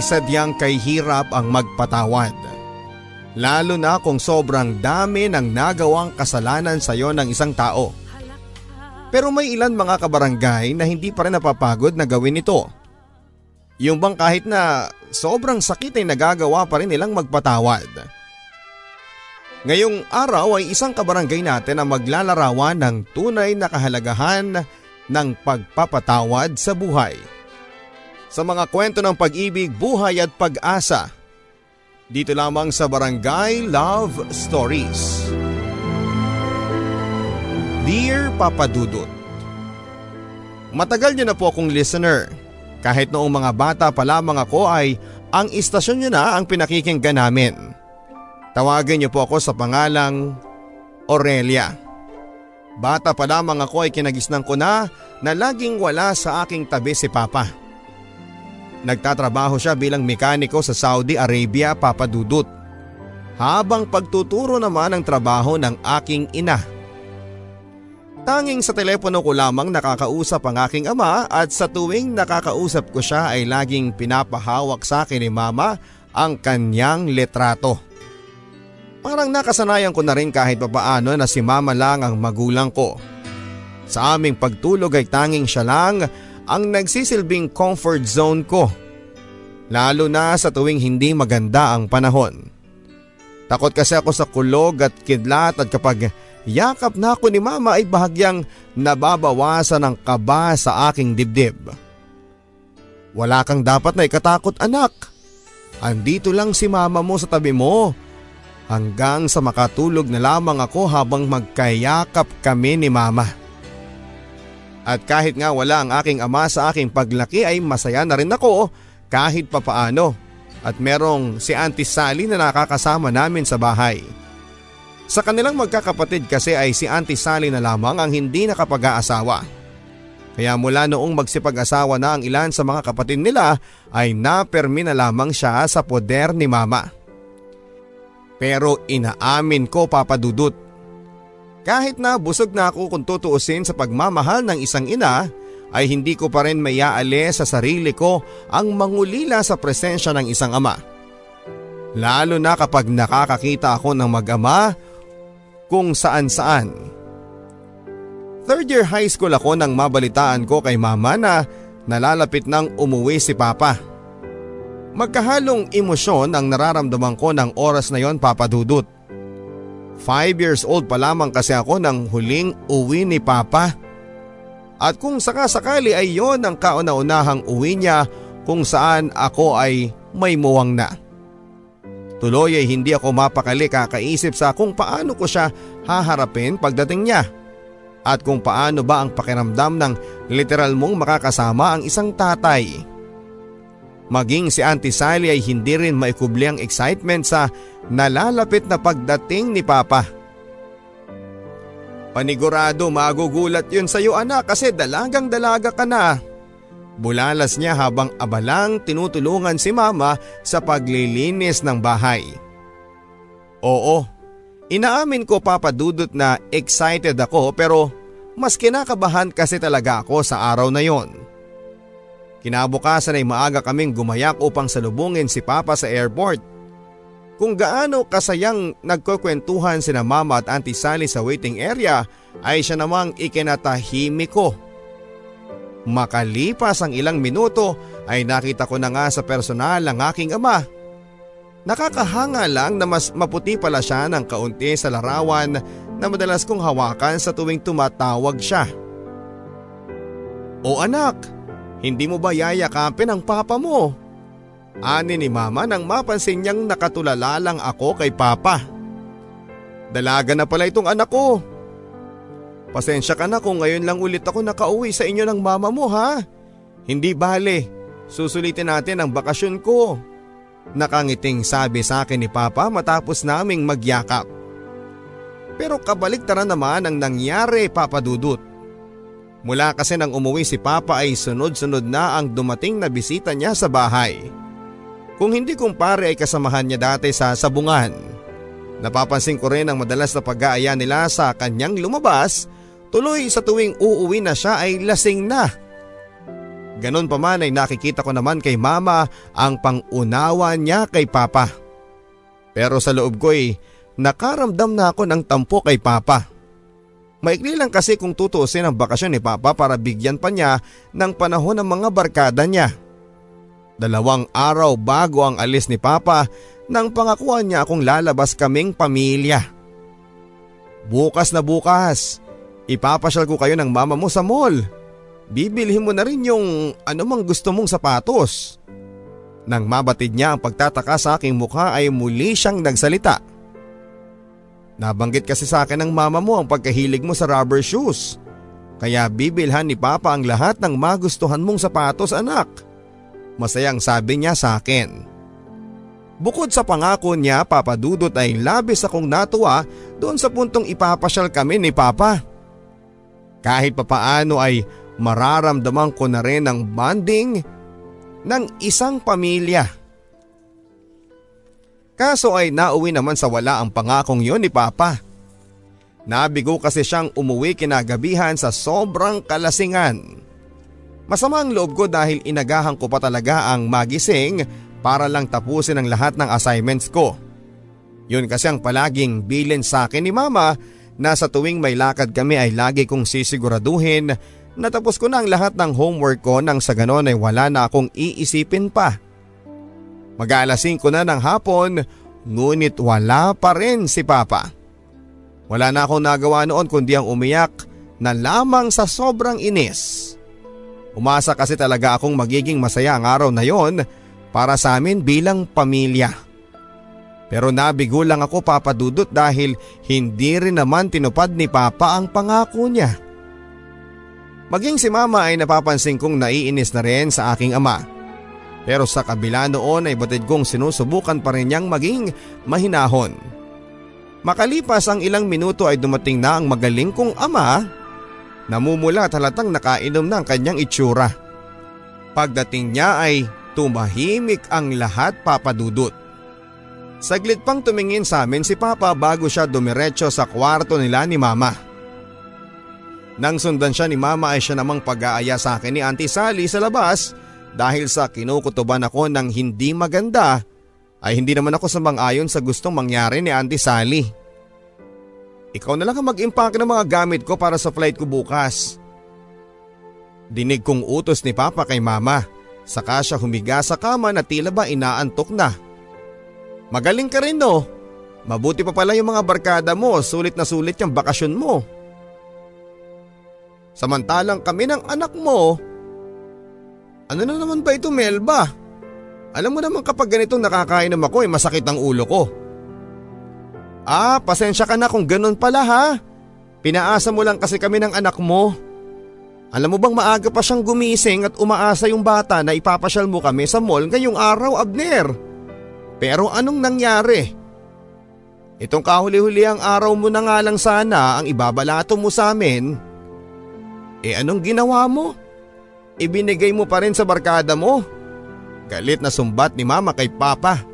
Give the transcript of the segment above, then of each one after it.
ay sadyang kay hirap ang magpatawad. Lalo na kung sobrang dami ng nagawang kasalanan sa iyo ng isang tao. Pero may ilan mga kabarangay na hindi pa rin napapagod na gawin ito. Yung bang kahit na sobrang sakit ay nagagawa pa rin nilang magpatawad. Ngayong araw ay isang kabarangay natin ang maglalarawan ng tunay na kahalagahan ng pagpapatawad sa buhay. Sa mga kwento ng pag-ibig, buhay at pag-asa. Dito lamang sa Barangay Love Stories. Dear Papa Dudut Matagal niyo na po akong listener. Kahit noong mga bata pa lamang ako ay ang istasyon niyo na ang pinakikinggan namin. Tawagin niyo po ako sa pangalang Aurelia. Bata pa lamang ako ay kinagisnan ko na na laging wala sa aking tabi si Papa. Nagtatrabaho siya bilang mekaniko sa Saudi Arabia, Papa Dudut. Habang pagtuturo naman ang trabaho ng aking ina. Tanging sa telepono ko lamang nakakausap ang aking ama at sa tuwing nakakausap ko siya ay laging pinapahawak sa akin ni mama ang kanyang letrato. Parang nakasanayan ko na rin kahit papaano na si mama lang ang magulang ko. Sa aming pagtulog ay tanging siya lang ang nagsisilbing comfort zone ko. Lalo na sa tuwing hindi maganda ang panahon. Takot kasi ako sa kulog at kidlat at kapag yakap na ako ni mama ay bahagyang nababawasan ang kaba sa aking dibdib. Wala kang dapat na ikatakot anak. Andito lang si mama mo sa tabi mo. Hanggang sa makatulog na lamang ako habang magkayakap kami ni mama. At kahit nga wala ang aking ama sa aking paglaki ay masaya na rin ako kahit papaano. At merong si Auntie Sally na nakakasama namin sa bahay. Sa kanilang magkakapatid kasi ay si Auntie Sally na lamang ang hindi nakapag-aasawa. Kaya mula noong magsipag-asawa na ang ilan sa mga kapatid nila ay napermi na lamang siya sa poder ni mama. Pero inaamin ko papadudot. Kahit na busog na ako kung tutuusin sa pagmamahal ng isang ina ay hindi ko pa rin mayaali sa sarili ko ang mangulila sa presensya ng isang ama. Lalo na kapag nakakakita ako ng mag-ama kung saan saan. Third year high school ako nang mabalitaan ko kay mama na nalalapit nang umuwi si papa. Magkahalong emosyon ang nararamdaman ko ng oras na yon papadudot. Five years old pa lamang kasi ako nang huling uwi ni Papa. At kung sakasakali ay yon ang kauna-unahang uwi niya kung saan ako ay may muwang na. Tuloy ay hindi ako mapakali kakaisip sa kung paano ko siya haharapin pagdating niya. At kung paano ba ang pakiramdam ng literal mong makakasama ang isang tatay. Maging si Auntie Sally ay hindi rin maikubli ang excitement sa nalalapit na pagdating ni Papa. Panigurado magugulat yun sa iyo anak kasi dalagang dalaga ka na. Bulalas niya habang abalang tinutulungan si mama sa paglilinis ng bahay. Oo, inaamin ko papadudot na excited ako pero mas kinakabahan kasi talaga ako sa araw na yon. Kinabukasan ay maaga kaming gumayak upang salubungin si Papa sa airport. Kung gaano kasayang nagkukwentuhan sina mama at auntie Sally sa waiting area ay siya namang ikinatahimik ko. Makalipas ang ilang minuto ay nakita ko na nga sa personal ang aking ama. Nakakahanga lang na mas maputi pala siya ng kaunti sa larawan na madalas kong hawakan sa tuwing tumatawag siya. O anak, hindi mo ba yayakapin ang papa mo? Ani ni mama nang mapansin niyang nakatulala lang ako kay papa. Dalaga na pala itong anak ko. Pasensya ka na kung ngayon lang ulit ako nakauwi sa inyo ng mama mo ha. Hindi bale, susulitin natin ang bakasyon ko. Nakangiting sabi sa akin ni Papa matapos naming magyakap. Pero kabaliktaran naman ang nangyari Papa Dudut. Mula kasi nang umuwi si Papa ay sunod-sunod na ang dumating na bisita niya sa bahay. Kung hindi kumpare ay kasamahan niya dati sa sabungan. Napapansin ko rin ang madalas na pag-aaya nila sa kanyang lumabas, tuloy sa tuwing uuwi na siya ay lasing na. Ganon pa man ay nakikita ko naman kay mama ang pangunawa niya kay papa. Pero sa loob ko ay nakaramdam na ako ng tampo kay papa. Maikli lang kasi kung tutusin ang bakasyon ni papa para bigyan pa niya ng panahon ng mga barkada niya. Dalawang araw bago ang alis ni Papa nang pangakuan niya akong lalabas kaming pamilya. Bukas na bukas, ipapasyal ko kayo ng mama mo sa mall. Bibilhin mo na rin yung anumang gusto mong sapatos. Nang mabatid niya ang pagtataka sa aking mukha ay muli siyang nagsalita. Nabanggit kasi sa akin ng mama mo ang pagkahilig mo sa rubber shoes. Kaya bibilhan ni Papa ang lahat ng magustuhan mong sapatos anak. Masayang sabi niya sa akin. Bukod sa pangako niya papadudot ay labis akong natuwa doon sa puntong ipapasyal kami ni Papa. Kahit papaano ay mararamdaman ko na rin ang bonding ng isang pamilya. Kaso ay nauwi naman sa wala ang pangakong yon ni Papa. Nabigo kasi siyang umuwi kinagabihan sa sobrang kalasingan. Masama ang loob ko dahil inagahan ko pa talaga ang magising para lang tapusin ang lahat ng assignments ko. Yun kasi ang palaging bilin sa akin ni mama na sa tuwing may lakad kami ay lagi kong sisiguraduhin na tapos ko na ang lahat ng homework ko nang sa ganon ay wala na akong iisipin pa. Mag-aalasing ko na ng hapon ngunit wala pa rin si Papa. Wala na akong nagawa noon kundi ang umiyak na lamang sa sobrang inis. Umasa kasi talaga akong magiging masaya ang araw na yon para sa amin bilang pamilya. Pero nabigo lang ako papadudot dahil hindi rin naman tinupad ni Papa ang pangako niya. Maging si Mama ay napapansin kong naiinis na rin sa aking ama. Pero sa kabila noon ay batid kong sinusubukan pa rin niyang maging mahinahon. Makalipas ang ilang minuto ay dumating na ang magaling kong ama Namumula talatang nakainom ng kanyang itsura. Pagdating niya ay tumahimik ang lahat papadudot. Saglit pang tumingin sa amin si Papa bago siya dumiretso sa kwarto nila ni Mama. Nang sundan siya ni Mama ay siya namang pag-aaya sa akin ni Auntie Sally sa labas dahil sa kinukutuban ako ng hindi maganda ay hindi naman ako samang-ayon sa gustong mangyari ni Auntie Sally. Ikaw na lang ang mag-impact ng mga gamit ko para sa flight ko bukas. Dinig kong utos ni Papa kay Mama. Saka siya humiga sa kama na tila ba inaantok na. Magaling ka rin no. Mabuti pa pala yung mga barkada mo, sulit na sulit yung bakasyon mo. Samantalang kami ng anak mo, ano na naman ba ito Melba? Alam mo naman kapag ganitong nakakainom ako ay eh, masakit ang ulo ko. Ah, pasensya ka na kung ganun pala ha. Pinaasa mo lang kasi kami ng anak mo. Alam mo bang maaga pa siyang gumising at umaasa yung bata na ipapasyal mo kami sa mall ngayong araw, Abner? Pero anong nangyari? Itong kahuli-huli ang araw mo na nga lang sana ang ibabalato mo sa amin. Eh anong ginawa mo? Ibinigay mo pa rin sa barkada mo. Galit na sumbat ni mama kay papa.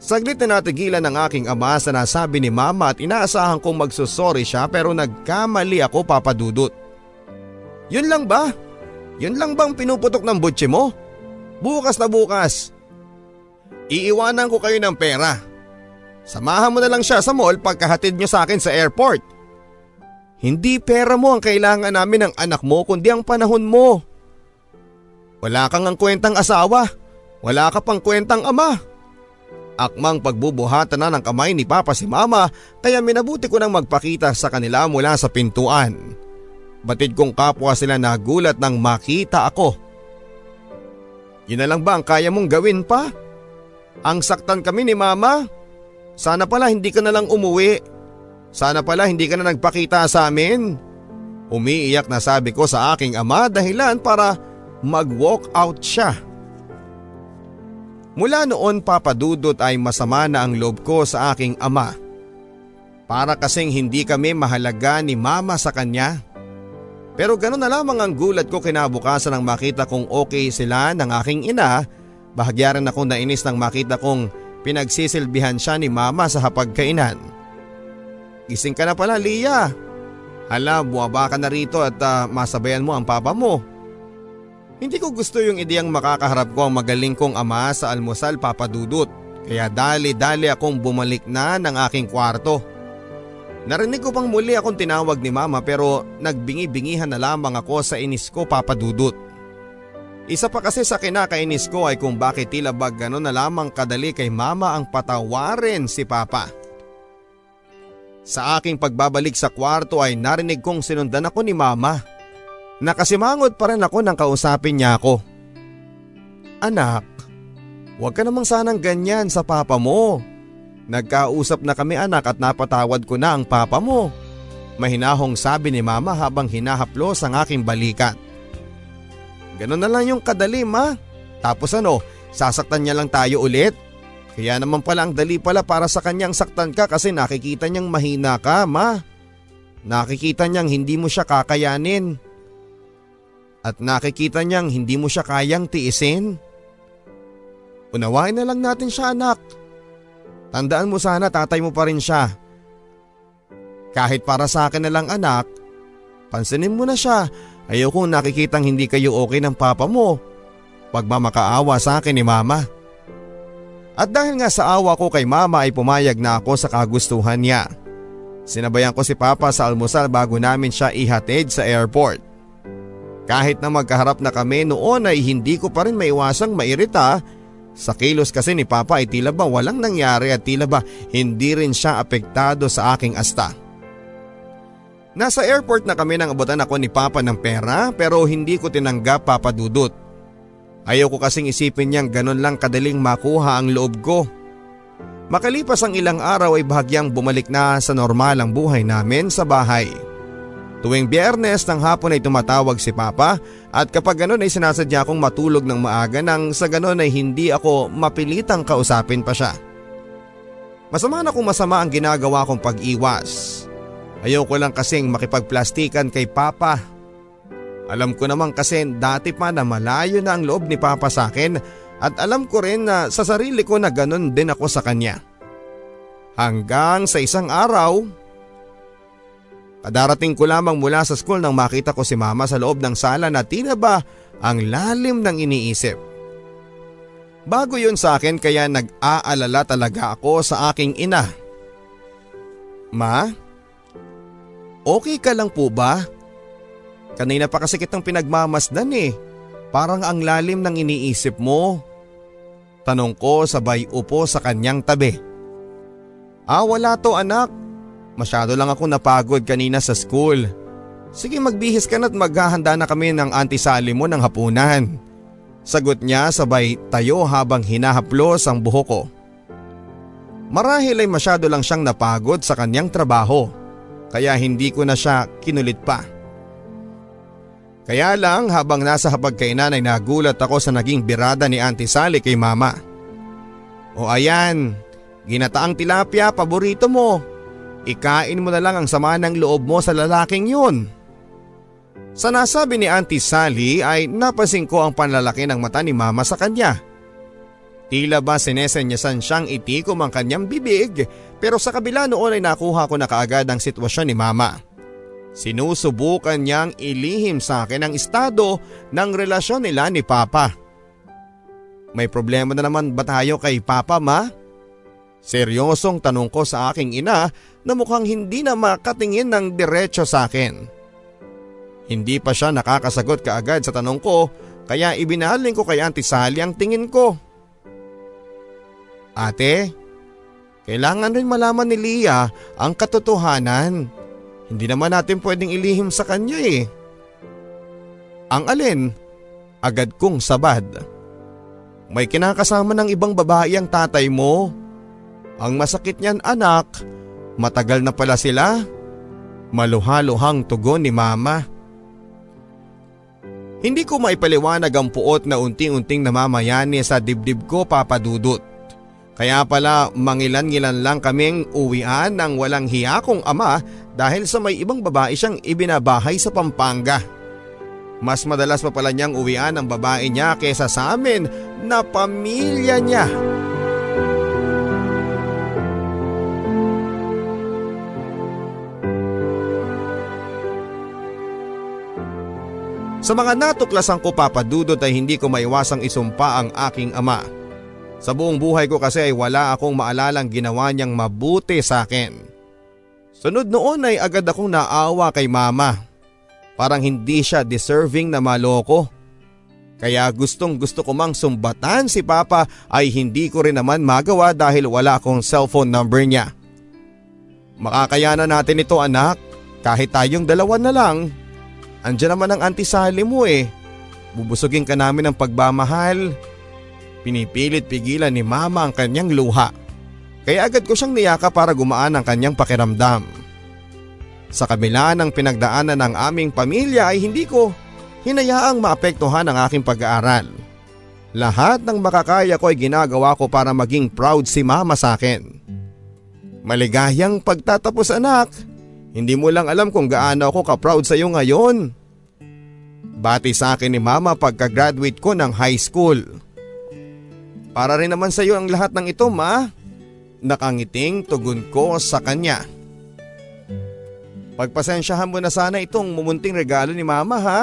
Saglit na natigilan ng aking ama sa nasabi ni mama at inaasahan kong magsusorry siya pero nagkamali ako papadudot. Yun lang ba? Yun lang bang pinuputok ng butche mo? Bukas na bukas. Iiwanan ko kayo ng pera. Samahan mo na lang siya sa mall pagkahatid niyo sa akin sa airport. Hindi pera mo ang kailangan namin ng anak mo kundi ang panahon mo. Wala kang ang kwentang asawa. Wala ka pang kwentang ama. Akmang pagbubuhatan na ng kamay ni Papa si Mama kaya minabuti ko nang magpakita sa kanila mula sa pintuan. Batid kong kapwa sila nagulat nang makita ako. Yun na lang ba ang kaya mong gawin pa? Ang saktan kami ni Mama? Sana pala hindi ka na lang umuwi. Sana pala hindi ka na nagpakita sa amin. Umiiyak na sabi ko sa aking ama dahilan para mag-walk out siya. Mula noon papadudot ay masama na ang loob ko sa aking ama. Para kasing hindi kami mahalaga ni mama sa kanya. Pero ganoon na lamang ang gulat ko kinabukasan nang makita kong okay sila ng aking ina. Bahagya rin akong nainis nang makita kong pinagsisilbihan siya ni mama sa hapagkainan. Gising ka na pala Lia. Hala, buwaba ka na rito at uh, masabayan mo ang papa mo. Hindi ko gusto yung ideyang makakaharap ko ang magaling kong ama sa almusal papadudot kaya dali-dali akong bumalik na ng aking kwarto. Narinig ko pang muli akong tinawag ni mama pero nagbingi-bingihan na lamang ako sa inis ko papadudot. Isa pa kasi sa kinakainis ko ay kung bakit tila ba gano'n na lamang kadali kay mama ang patawarin si papa. Sa aking pagbabalik sa kwarto ay narinig kong sinundan ako ni mama. Nakasimangot pa rin ako nang kausapin niya ako. Anak, huwag ka namang sanang ganyan sa papa mo. Nagkausap na kami anak at napatawad ko na ang papa mo. Mahinahong sabi ni mama habang hinahaplos ang aking balikat. Ganon na lang yung kadali ma. Tapos ano, sasaktan niya lang tayo ulit. Kaya naman pala ang dali pala para sa kanyang saktan ka kasi nakikita niyang mahina ka ma. Nakikita niyang hindi mo siya kakayanin at nakikita niyang hindi mo siya kayang tiisin? Unawain na lang natin siya anak. Tandaan mo sana tatay mo pa rin siya. Kahit para sa akin na lang anak, pansinin mo na siya. Ayokong nakikitang hindi kayo okay ng papa mo. Pagmamakaawa sa akin ni mama. At dahil nga sa awa ko kay mama ay pumayag na ako sa kagustuhan niya. Sinabayan ko si papa sa almusal bago namin siya ihatid sa airport. Kahit na magkaharap na kami noon ay hindi ko pa rin maiwasang mairita sa kilos kasi ni Papa ay tila ba walang nangyari at tila ba hindi rin siya apektado sa aking asta. Nasa airport na kami nang abutan ako ni Papa ng pera pero hindi ko tinanggap Papa Dudut. Ayaw ko kasing isipin niyang ganun lang kadaling makuha ang loob ko. Makalipas ang ilang araw ay bahagyang bumalik na sa normal ang buhay namin sa bahay. Tuwing biyernes ng hapon ay tumatawag si Papa at kapag ganoon ay sinasadya akong matulog ng maaga nang sa ganoon ay hindi ako mapilitang kausapin pa siya. Masama na kung masama ang ginagawa kong pag-iwas. Ayoko lang kasing makipagplastikan kay Papa. Alam ko naman kasi dati pa na malayo na ang loob ni Papa sa akin at alam ko rin na sa sarili ko na ganon din ako sa kanya. Hanggang sa isang araw Kadarating ko lamang mula sa school nang makita ko si mama sa loob ng sala na tila ba ang lalim ng iniisip. Bago yun sa akin kaya nag-aalala talaga ako sa aking ina. Ma? Okay ka lang po ba? Kanina pa kasi kitang pinagmamasdan eh. Parang ang lalim ng iniisip mo. Tanong ko sabay upo sa kanyang tabi. Ah wala to anak. Masyado lang ako napagod kanina sa school. Sige magbihis ka na't maghahanda na kami ng auntie Sally mo ng hapunan. Sagot niya sabay tayo habang hinahaplos ang buhok ko. Marahil ay masyado lang siyang napagod sa kanyang trabaho kaya hindi ko na siya kinulit pa. Kaya lang habang nasa hapagkainan ay nagulat ako sa naging birada ni Auntie Sally kay mama. O ayan, ginataang tilapia paborito mo. Ikain mo na lang ang sama ng loob mo sa lalaking yun. Sa nasabi ni Auntie Sally ay napansin ko ang panlalaki ng mata ni mama sa kanya. Tila ba sinesenyasan siyang itikom ang kanyang bibig pero sa kabila noon ay nakuha ko na kaagad ang sitwasyon ni mama. Sinusubukan niyang ilihim sa akin ang estado ng relasyon nila ni Papa. May problema na naman ba tayo kay Papa ma? Seryosong tanong ko sa aking ina na mukhang hindi na makatingin ng diretso sa akin. Hindi pa siya nakakasagot kaagad sa tanong ko kaya ibinaling ko kay Auntie Sally ang tingin ko. Ate, kailangan rin malaman ni Lia ang katotohanan. Hindi naman natin pwedeng ilihim sa kanya eh. Ang alin, agad kong sabad. May kinakasama ng ibang babae ang tatay mo. Ang masakit niyan anak, matagal na pala sila. Maluhaluhang tugon ni mama. Hindi ko maipaliwanag ang puot na unting-unting namamayani sa dibdib ko papadudot. Kaya pala mangilan-ngilan lang kaming uwian ng walang hiya kong ama dahil sa may ibang babae siyang ibinabahay sa Pampanga. Mas madalas pa pala niyang uwian ang babae niya kesa sa amin na pamilya niya. Sa mga natuklasan ko papadudot ay hindi ko maiwasang isumpa ang aking ama sa buong buhay ko kasi ay wala akong maalalang ginawa niyang mabuti sa akin. Sunod noon ay agad akong naawa kay mama. Parang hindi siya deserving na maloko. Kaya gustong gusto ko mang sumbatan si Papa ay hindi ko rin naman magawa dahil wala akong cellphone number niya. Makakayanan natin ito anak, kahit tayong dalawa na lang. Andiyan naman ang antisali mo eh. Bubusugin ka namin ng pagmamahal Pinipilit pigilan ni mama ang kanyang luha. Kaya agad ko siyang niyaka para gumaan ang kanyang pakiramdam. Sa kabila ng pinagdaanan ng aming pamilya ay hindi ko hinayaang maapektuhan ang aking pag-aaral. Lahat ng makakaya ko ay ginagawa ko para maging proud si mama sa akin. Maligayang pagtatapos anak, hindi mo lang alam kung gaano ako ka-proud sa iyo ngayon. Bati sa akin ni mama pagka-graduate ko ng high school. Para rin naman sa iyo ang lahat ng ito ma. Nakangiting tugon ko sa kanya. Pagpasensyahan mo na sana itong mumunting regalo ni mama ha.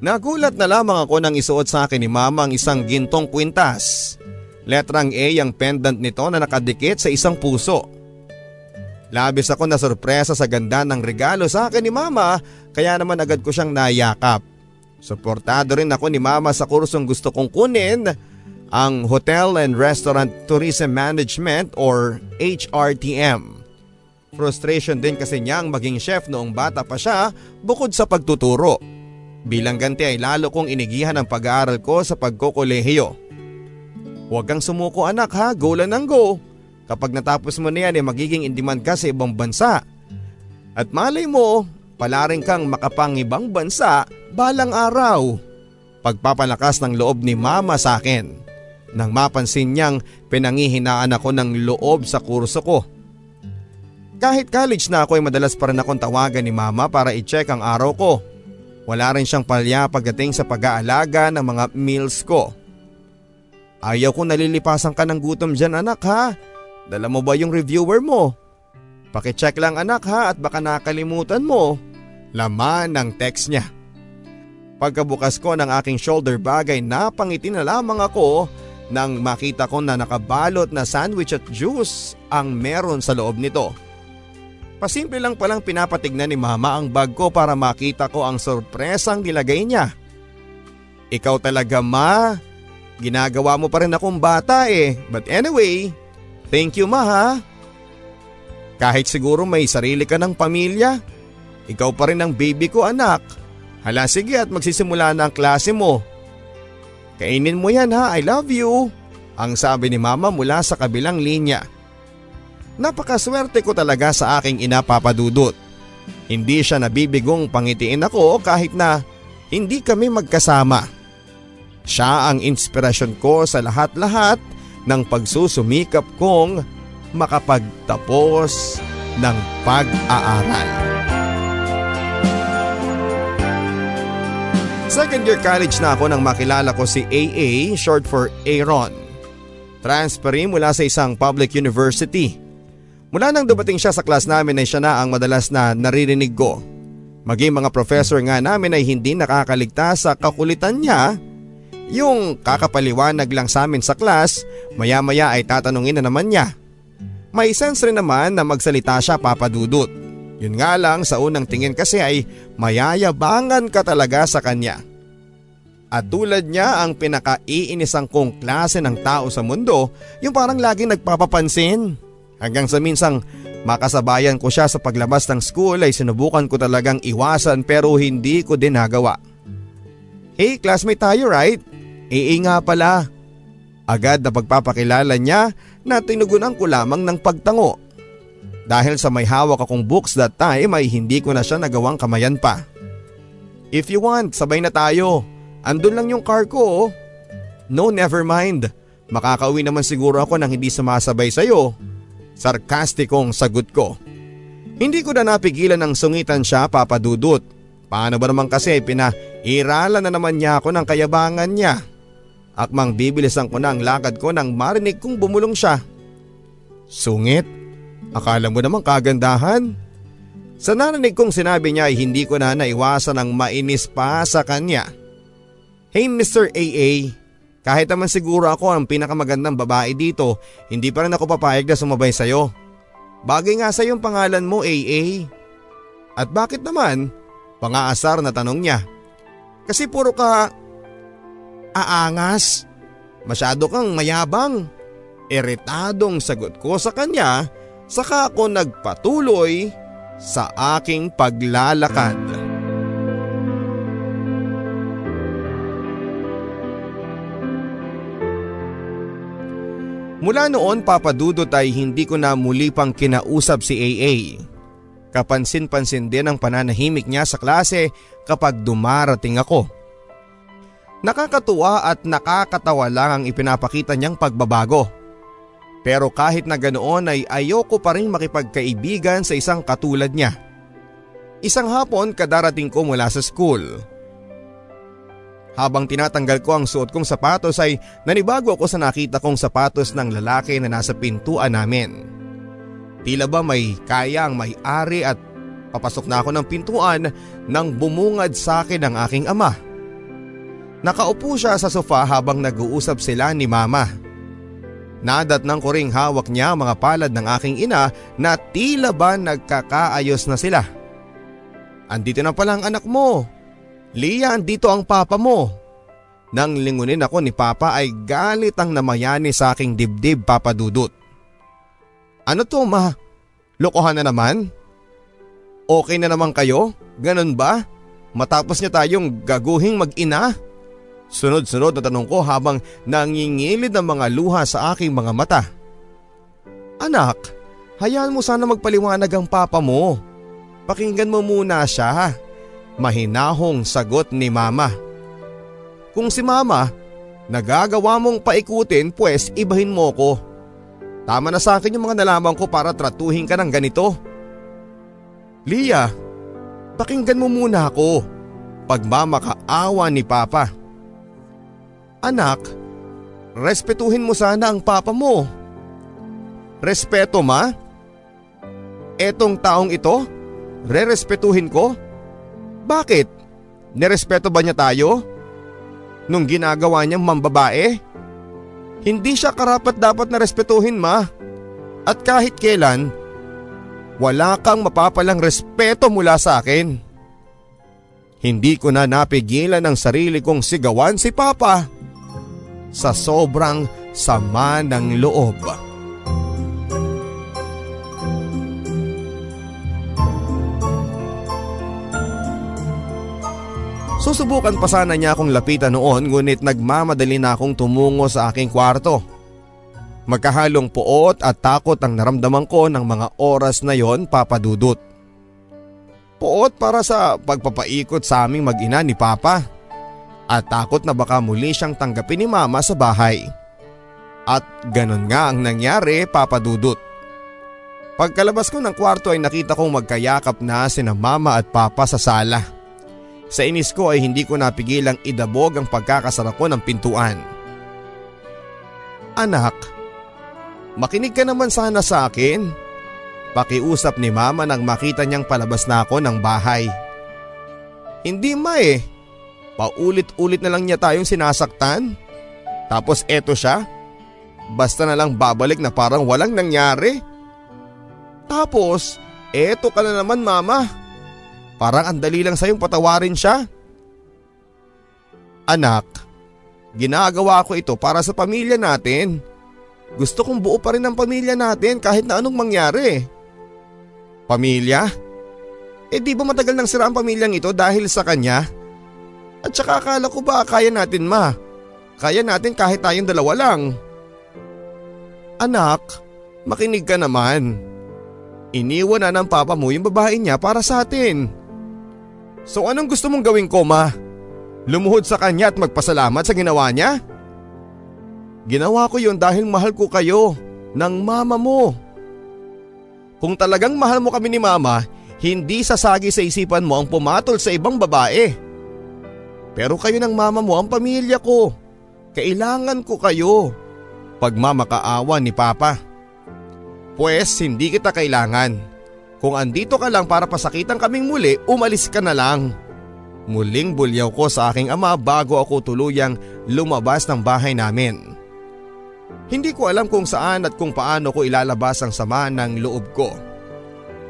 Nagulat na lamang ako nang isuot sa akin ni mama ang isang gintong kwintas. Letrang A ang pendant nito na nakadikit sa isang puso. Labis ako na sorpresa sa ganda ng regalo sa akin ni mama kaya naman agad ko siyang nayakap. Suportado rin ako ni mama sa kursong gusto kong kunin ang Hotel and Restaurant Tourism Management or HRTM. Frustration din kasi niyang maging chef noong bata pa siya bukod sa pagtuturo. Bilang ganti ay lalo kong inigihan ang pag-aaral ko sa pagkokolehiyo. Huwag kang sumuko anak ha, go lang ng go. Kapag natapos mo na yan eh, magiging indiman ka sa ibang bansa. At malay mo, pala rin kang makapangibang bansa balang araw. Pagpapalakas ng loob ni mama sa akin nang mapansin niyang pinangihinaan ako ng loob sa kurso ko. Kahit college na ako ay madalas pa rin akong tawagan ni mama para i-check ang araw ko. Wala rin siyang palya pagdating sa pag-aalaga ng mga meals ko. Ayaw ko nalilipasan ka ng gutom dyan anak ha. Dala mo ba yung reviewer mo? Pakicheck lang anak ha at baka nakalimutan mo. Laman ng text niya. Pagkabukas ko ng aking shoulder bag ay napangiti na lamang ako nang makita ko na nakabalot na sandwich at juice ang meron sa loob nito. Pasimple lang palang pinapatignan ni mama ang bag ko para makita ko ang sorpresang nilagay niya. Ikaw talaga ma, ginagawa mo pa rin akong bata eh. But anyway, thank you ma ha. Kahit siguro may sarili ka ng pamilya, ikaw pa rin ang baby ko anak. Hala sige at magsisimula na ang klase mo. Kainin mo yan ha, I love you. Ang sabi ni mama mula sa kabilang linya. Napakaswerte ko talaga sa aking ina papadudot. Hindi siya nabibigong pangitiin ako kahit na hindi kami magkasama. Siya ang inspirasyon ko sa lahat-lahat ng pagsusumikap kong makapagtapos ng pag-aaral. Second year college na ako nang makilala ko si AA, short for Aaron. Transferi mula sa isang public university. Mula nang dumating siya sa class namin ay siya na ang madalas na naririnig ko. Maging mga professor nga namin ay hindi nakakaligtas sa kakulitan niya. Yung kakapaliwanag lang sa amin sa class, maya maya ay tatanungin na naman niya. May sense rin naman na magsalita siya papadudot. Yun nga lang sa unang tingin kasi ay mayayabangan ka talaga sa kanya. At tulad niya ang pinakaiinisang kong klase ng tao sa mundo, yung parang laging nagpapapansin. Hanggang sa minsang makasabayan ko siya sa paglabas ng school ay sinubukan ko talagang iwasan pero hindi ko din nagawa. Hey classmate tayo right? Ee nga pala. Agad na pagpapakilala niya na tinugunan ko lamang ng pagtango. Dahil sa may hawak akong books that time ay hindi ko na siya nagawang kamayan pa. If you want, sabay na tayo. Andun lang yung car ko oh. No, never mind. Makakauwi naman siguro ako nang hindi sumasabay sa'yo. Sarkastikong sagot ko. Hindi ko na napigilan ng sungitan siya papadudot. Paano ba naman kasi pinairalan na naman niya ako ng kayabangan niya. Akmang bibilisan ko na ang lakad ko nang marinig kong bumulong siya. Sungit? Akala mo naman kagandahan? Sa narinig kong sinabi niya ay hindi ko na naiwasan ang mainis pa sa kanya. Hey Mr. AA, kahit naman siguro ako ang pinakamagandang babae dito, hindi pa rin ako papayag na sumabay sa'yo. Bagay nga sa yung pangalan mo AA. At bakit naman? Pangaasar na tanong niya. Kasi puro ka aangas. Masyado kang mayabang. Eritadong sagot ko sa kanya saka ako nagpatuloy sa aking paglalakad. Mula noon papadudot ay hindi ko na muli pang kinausap si AA. Kapansin-pansin din ang pananahimik niya sa klase kapag dumarating ako. Nakakatuwa at nakakatawa lang ang ipinapakita niyang pagbabago. Pero kahit na ganoon ay ayoko pa rin makipagkaibigan sa isang katulad niya. Isang hapon kadarating ko mula sa school. Habang tinatanggal ko ang suot kong sapatos ay nanibago ako sa nakita kong sapatos ng lalaki na nasa pintuan namin. Tila ba may kaya ang may-ari at papasok na ako ng pintuan nang bumungad sa akin ang aking ama. Nakaupo siya sa sofa habang nag-uusap sila ni mama. Nadat ng kuring hawak niya mga palad ng aking ina na tila ba nagkakaayos na sila. Andito na pala ang anak mo, Lia, andito ang papa mo. Nang lingunin ako ni papa ay galit ang namayani sa aking dibdib papadudot. Ano to ma? Lokohan na naman? Okay na naman kayo? Ganon ba? Matapos niya tayong gaguhing mag-ina? Sunod-sunod na tanong ko habang nangingilid ang mga luha sa aking mga mata. Anak, hayaan mo sana magpaliwanag ang papa mo. Pakinggan mo muna siya. Mahinahong sagot ni mama. Kung si mama, nagagawa mong paikutin pwes ibahin mo ko. Tama na sa akin yung mga nalaman ko para tratuhin ka ng ganito. Lia, pakinggan mo muna ako. Pagmamakaawa ni Papa. Anak, respetuhin mo sana ang Papa mo. Respeto ma? Etong taong ito, re-respetuhin ko? Bakit? Nerespeto ba niya tayo? Nung ginagawa niyang mambabae? Hindi siya karapat dapat na respetuhin ma. At kahit kailan, wala kang mapapalang respeto mula sa akin. Hindi ko na napigilan ang sarili kong sigawan si Papa sa sobrang sama ng loob. Susubukan pa sana niya akong lapitan noon ngunit nagmamadali na akong tumungo sa aking kwarto. Magkahalong puot at takot ang naramdaman ko ng mga oras na yon papadudot. Puot para sa pagpapaikot sa aming mag-ina ni Papa at takot na baka muli siyang tanggapin ni Mama sa bahay. At ganun nga ang nangyari papadudot. Pagkalabas ko ng kwarto ay nakita kong magkayakap na sina Mama at Papa sa sala. Sa inis ko ay hindi ko napigilang idabog ang pagkakasara ko ng pintuan. Anak, makinig ka naman sana sa akin. Pakiusap ni mama nang makita niyang palabas na ako ng bahay. Hindi ma eh. Paulit-ulit na lang niya tayong sinasaktan. Tapos eto siya. Basta na lang babalik na parang walang nangyari. Tapos, eto ka na naman mama. Parang ang dali lang sayong patawarin siya. Anak, ginagawa ko ito para sa pamilya natin. Gusto kong buo pa rin ang pamilya natin kahit na anong mangyari. Pamilya? Eh di ba matagal nang sira ang pamilyang ito dahil sa kanya? At saka akala ko ba kaya natin ma? Kaya natin kahit tayong dalawa lang. Anak, makinig ka naman. Iniwan na ng papa mo yung babae niya para sa atin. So anong gusto mong gawin ko ma? Lumuhod sa kanya at magpasalamat sa ginawa niya? Ginawa ko yon dahil mahal ko kayo ng mama mo. Kung talagang mahal mo kami ni mama, hindi sasagi sa isipan mo ang pumatol sa ibang babae. Pero kayo ng mama mo ang pamilya ko. Kailangan ko kayo. Pagmamakaawa ni Papa. Pwes hindi kita kailangan. Kung andito ka lang para pasakitan kaming muli, umalis ka na lang. Muling bulyaw ko sa aking ama bago ako tuluyang lumabas ng bahay namin. Hindi ko alam kung saan at kung paano ko ilalabas ang sama ng loob ko.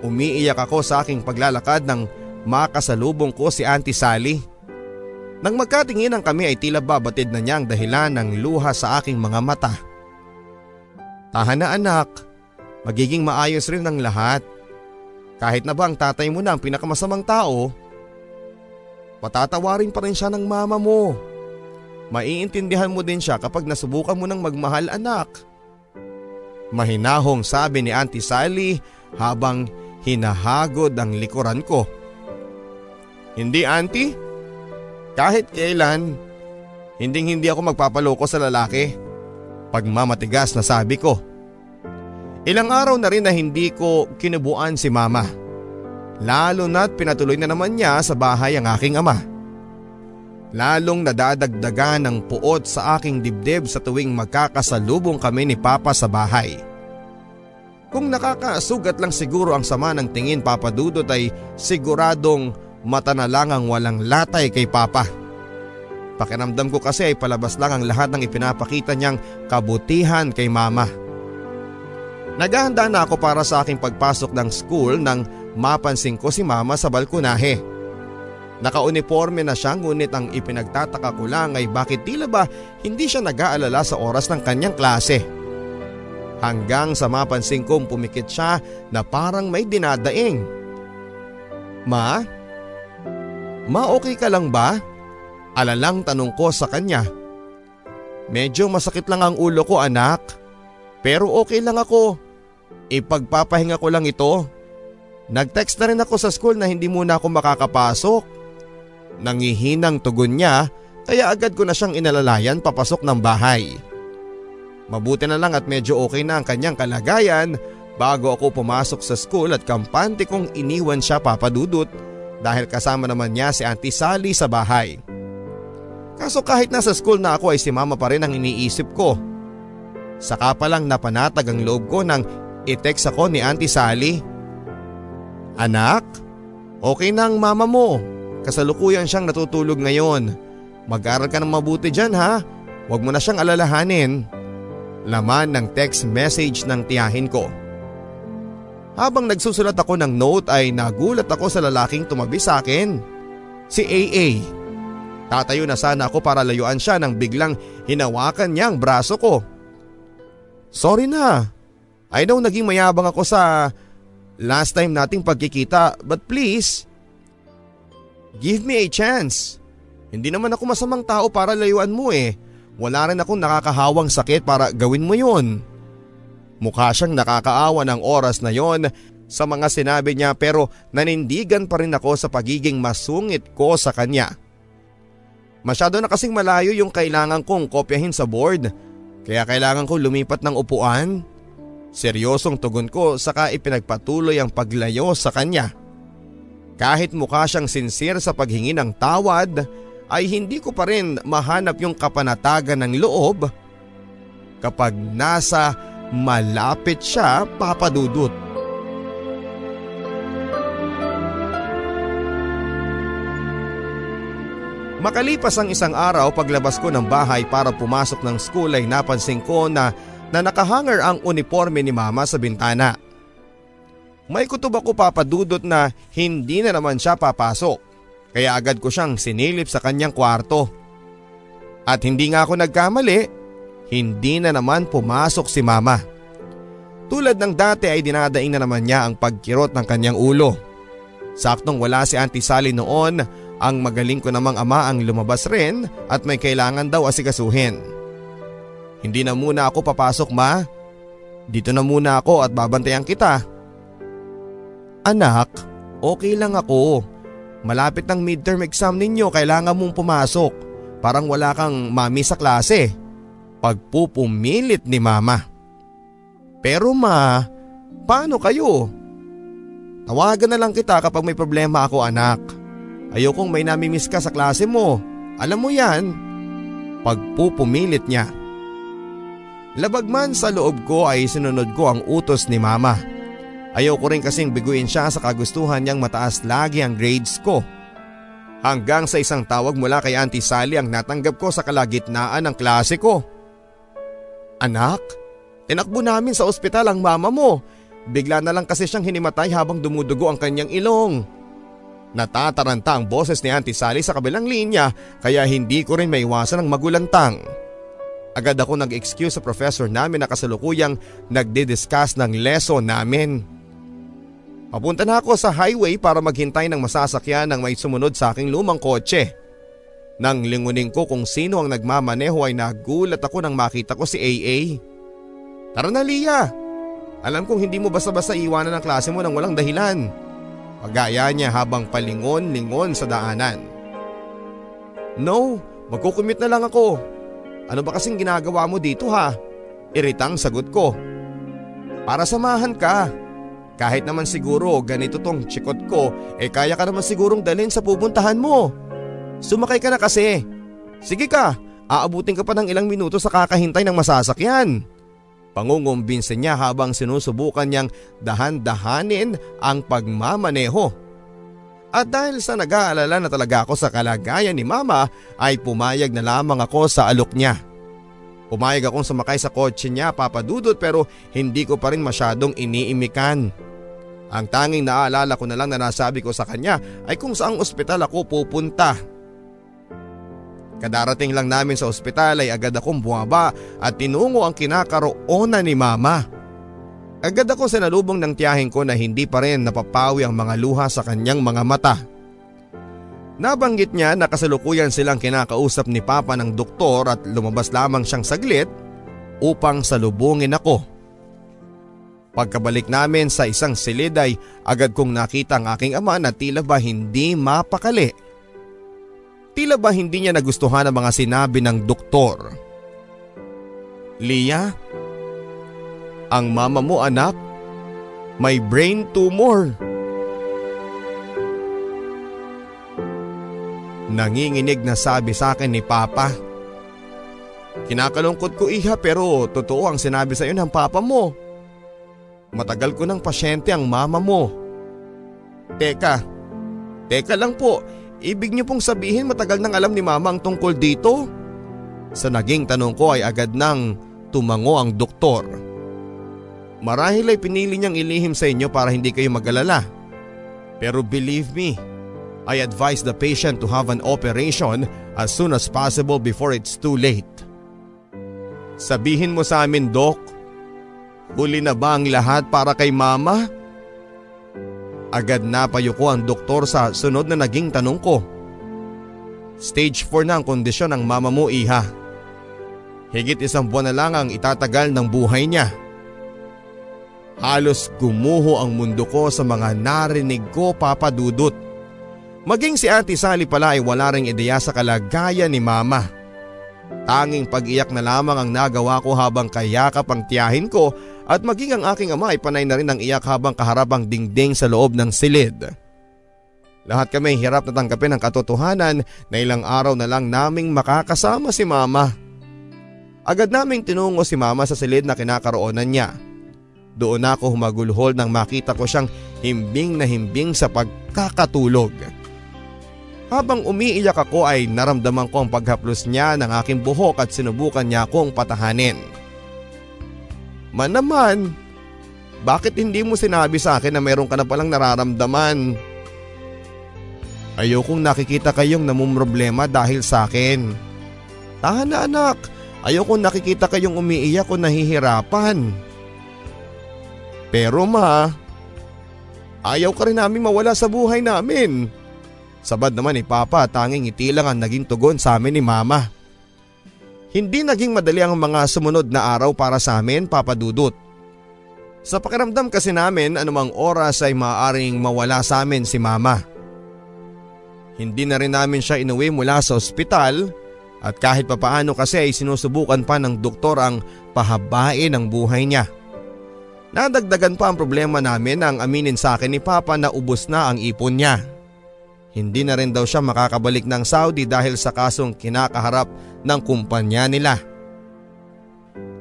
Umiiyak ako sa aking paglalakad nang makasalubong ko si Auntie Sally. Nang magkatinginan kami ay tila babatid na niya ang dahilan ng luha sa aking mga mata. Tahan na anak, magiging maayos rin ang lahat. Kahit na ba ang tatay mo na ang pinakamasamang tao, patatawarin pa rin siya ng mama mo. Maiintindihan mo din siya kapag nasubukan mo ng magmahal anak. Mahinahong sabi ni Auntie Sally habang hinahagod ang likuran ko. Hindi auntie, kahit kailan, hinding hindi ako magpapaloko sa lalaki. Pagmamatigas na sabi ko. Ilang araw na rin na hindi ko kinubuan si mama. Lalo na't pinatuloy na naman niya sa bahay ang aking ama. Lalong nadadagdagan ng puot sa aking dibdib sa tuwing magkakasalubong kami ni Papa sa bahay. Kung nakakasugat lang siguro ang sama ng tingin Papa Dudot ay siguradong mata na lang ang walang latay kay Papa. Pakiramdam ko kasi ay palabas lang ang lahat ng ipinapakita niyang kabutihan kay Mama. Naghahanda na ako para sa aking pagpasok ng school nang mapansin ko si mama sa balkonahe. Nakauniforme na siya ngunit ang ipinagtataka ko lang ay bakit tila ba hindi siya nag-aalala sa oras ng kanyang klase. Hanggang sa mapansin kong pumikit siya na parang may dinadaing. Ma? Ma okay ka lang ba? Alalang tanong ko sa kanya. Medyo masakit lang ang ulo ko anak. Pero okay lang ako. Ipagpapahinga ko lang ito. Nag-text na rin ako sa school na hindi muna ako makakapasok. Nangihinang tugon niya kaya agad ko na siyang inalalayan papasok ng bahay. Mabuti na lang at medyo okay na ang kanyang kalagayan bago ako pumasok sa school at kampante kong iniwan siya papadudot dahil kasama naman niya si Auntie Sally sa bahay. Kaso kahit nasa school na ako ay si mama pa rin ang iniisip ko. Saka pa lang napanatag ang loob ko nang I-text ako ni Auntie Sally. Anak, okay na ang mama mo. Kasalukuyan siyang natutulog ngayon. Mag-aral ka ng mabuti dyan ha. Huwag mo na siyang alalahanin. Laman ng text message ng tiyahin ko. Habang nagsusulat ako ng note ay nagulat ako sa lalaking tumabi sa akin. Si AA. Tatayo na sana ako para layuan siya nang biglang hinawakan niya ang braso ko. Sorry na, I know naging mayabang ako sa last time nating pagkikita but please, give me a chance. Hindi naman ako masamang tao para layuan mo eh. Wala rin akong nakakahawang sakit para gawin mo yun. Mukha siyang nakakaawa ng oras na yon sa mga sinabi niya pero nanindigan pa rin ako sa pagiging masungit ko sa kanya. Masyado na kasing malayo yung kailangan kong kopyahin sa board kaya kailangan ko lumipat ng upuan. Seryosong tugon ko saka ipinagpatuloy ang paglayo sa kanya. Kahit mukha siyang sincere sa paghingi ng tawad ay hindi ko pa rin mahanap yung kapanatagan ng loob kapag nasa malapit siya papadudot. Makalipas ang isang araw paglabas ko ng bahay para pumasok ng school ay napansin ko na, na nakahanger ang uniforme ni mama sa bintana. May kutob ako papadudot na hindi na naman siya papasok. Kaya agad ko siyang sinilip sa kanyang kwarto. At hindi nga ako nagkamali, hindi na naman pumasok si mama. Tulad ng dati ay dinadaing na naman niya ang pagkirot ng kanyang ulo. Saktong wala si Auntie Sally noon, ang magaling ko namang ama ang lumabas rin at may kailangan daw asikasuhin. Hindi na muna ako papasok ma. Dito na muna ako at babantayan kita. Anak, okay lang ako. Malapit ng midterm exam ninyo, kailangan mong pumasok. Parang wala kang mami sa klase. Pagpupumilit ni mama. Pero ma, paano kayo? Tawagan na lang kita kapag may problema ako anak. Ayokong may namimiss ka sa klase mo. Alam mo yan. Pagpupumilit niya. Labagman sa loob ko ay sinunod ko ang utos ni mama. Ayoko rin kasing biguin siya sa kagustuhan niyang mataas lagi ang grades ko. Hanggang sa isang tawag mula kay Auntie Sally ang natanggap ko sa kalagitnaan ng klase ko. Anak, tinakbo namin sa ospital ang mama mo. Bigla na lang kasi siyang hinimatay habang dumudugo ang kanyang ilong. Natataranta ang boses ni Auntie Sally sa kabilang linya kaya hindi ko rin maiwasan ang magulantang. Agad ako nag-excuse sa professor namin na kasalukuyang nagdi-discuss ng lesson namin. Papunta na ako sa highway para maghintay ng masasakyan ng may sumunod sa aking lumang kotse. Nang lingunin ko kung sino ang nagmamaneho ay nagulat ako nang makita ko si AA. Tara na Lia! Alam kong hindi mo basta-basta iwanan ang klase mo nang walang dahilan. Pagaya niya habang palingon-lingon sa daanan. No, magkukumit na lang ako. Ano ba kasing ginagawa mo dito ha? Iritang sagot ko. Para samahan ka. Kahit naman siguro ganito tong chikot ko, eh kaya ka naman sigurong dalhin sa pupuntahan mo. Sumakay ka na kasi. Sige ka, aabutin ka pa ng ilang minuto sa kakahintay ng masasakyan. Pangungumbinsin niya habang sinusubukan niyang dahan-dahanin ang pagmamaneho. At dahil sa nag-aalala na talaga ako sa kalagayan ni mama ay pumayag na lamang ako sa alok niya. Pumayag akong sumakay sa kotse niya papadudot pero hindi ko pa rin masyadong iniimikan. Ang tanging naaalala ko na lang na nasabi ko sa kanya ay kung saang ospital ako pupunta. Kadarating lang namin sa ospital ay agad akong bumaba at tinungo ang kinakaroonan ni mama. Agad ako sinalubong ng tiyahin ko na hindi pa rin napapawi ang mga luha sa kanyang mga mata. Nabanggit niya na kasalukuyan silang kinakausap ni Papa ng doktor at lumabas lamang siyang saglit upang salubungin ako. Pagkabalik namin sa isang silid ay agad kong nakita ang aking ama na tila ba hindi mapakali. Tila ba hindi niya nagustuhan ang mga sinabi ng doktor. Lia, ang mama mo anak, may brain tumor. Nanginginig na sabi sa akin ni Papa. Kinakalungkot ko iha pero totoo ang sinabi sa iyo ng Papa mo. Matagal ko ng pasyente ang mama mo. Teka, teka lang po, ibig niyo pong sabihin matagal nang alam ni mama ang tungkol dito? Sa naging tanong ko ay agad nang tumango ang doktor. Marahil ay pinili niyang ilihim sa inyo para hindi kayo magalala. Pero believe me, I advise the patient to have an operation as soon as possible before it's too late. Sabihin mo sa amin, Doc, Huli na ba ang lahat para kay mama? Agad na payuko ang doktor sa sunod na naging tanong ko. Stage 4 na ang kondisyon ng mama mo iha. Higit isang buwan na lang ang itatagal ng buhay niya. Halos gumuho ang mundo ko sa mga narinig ko papadudot. Maging si Auntie Sally pala ay wala ring ideya sa kalagayan ni mama. Tanging pag-iyak na lamang ang nagawa ko habang kayakap ang tiyahin ko at maging ang aking ama ay panay na rin ang iyak habang kaharap ang dingding sa loob ng silid. Lahat kami hirap na tanggapin ang katotohanan na ilang araw na lang naming makakasama si mama. Agad naming tinungo si mama sa silid na kinakaroonan niya. Doon ako humagulhol nang makita ko siyang himbing na himbing sa pagkakatulog. Habang umiiyak ako ay naramdaman ko ang paghaplos niya ng aking buhok at sinubukan niya akong patahanin. Man naman, bakit hindi mo sinabi sa akin na meron ka na palang nararamdaman? Ayokong nakikita kayong namumroblema dahil sa akin. Tahan na anak, ayokong nakikita kayong umiiyak o nahihirapan. Pero ma, ayaw ka rin namin mawala sa buhay namin. Sabad naman ni Papa tanging ngiti lang ang naging tugon sa amin ni Mama. Hindi naging madali ang mga sumunod na araw para sa amin, Papa Dudut. Sa pakiramdam kasi namin anumang oras ay maaaring mawala sa amin si Mama. Hindi na rin namin siya inuwi mula sa ospital at kahit papaano kasi ay sinusubukan pa ng doktor ang pahabain ang buhay niya. Nadagdagan pa ang problema namin nang aminin sa akin ni Papa na ubos na ang ipon niya. Hindi na rin daw siya makakabalik ng Saudi dahil sa kasong kinakaharap ng kumpanya nila.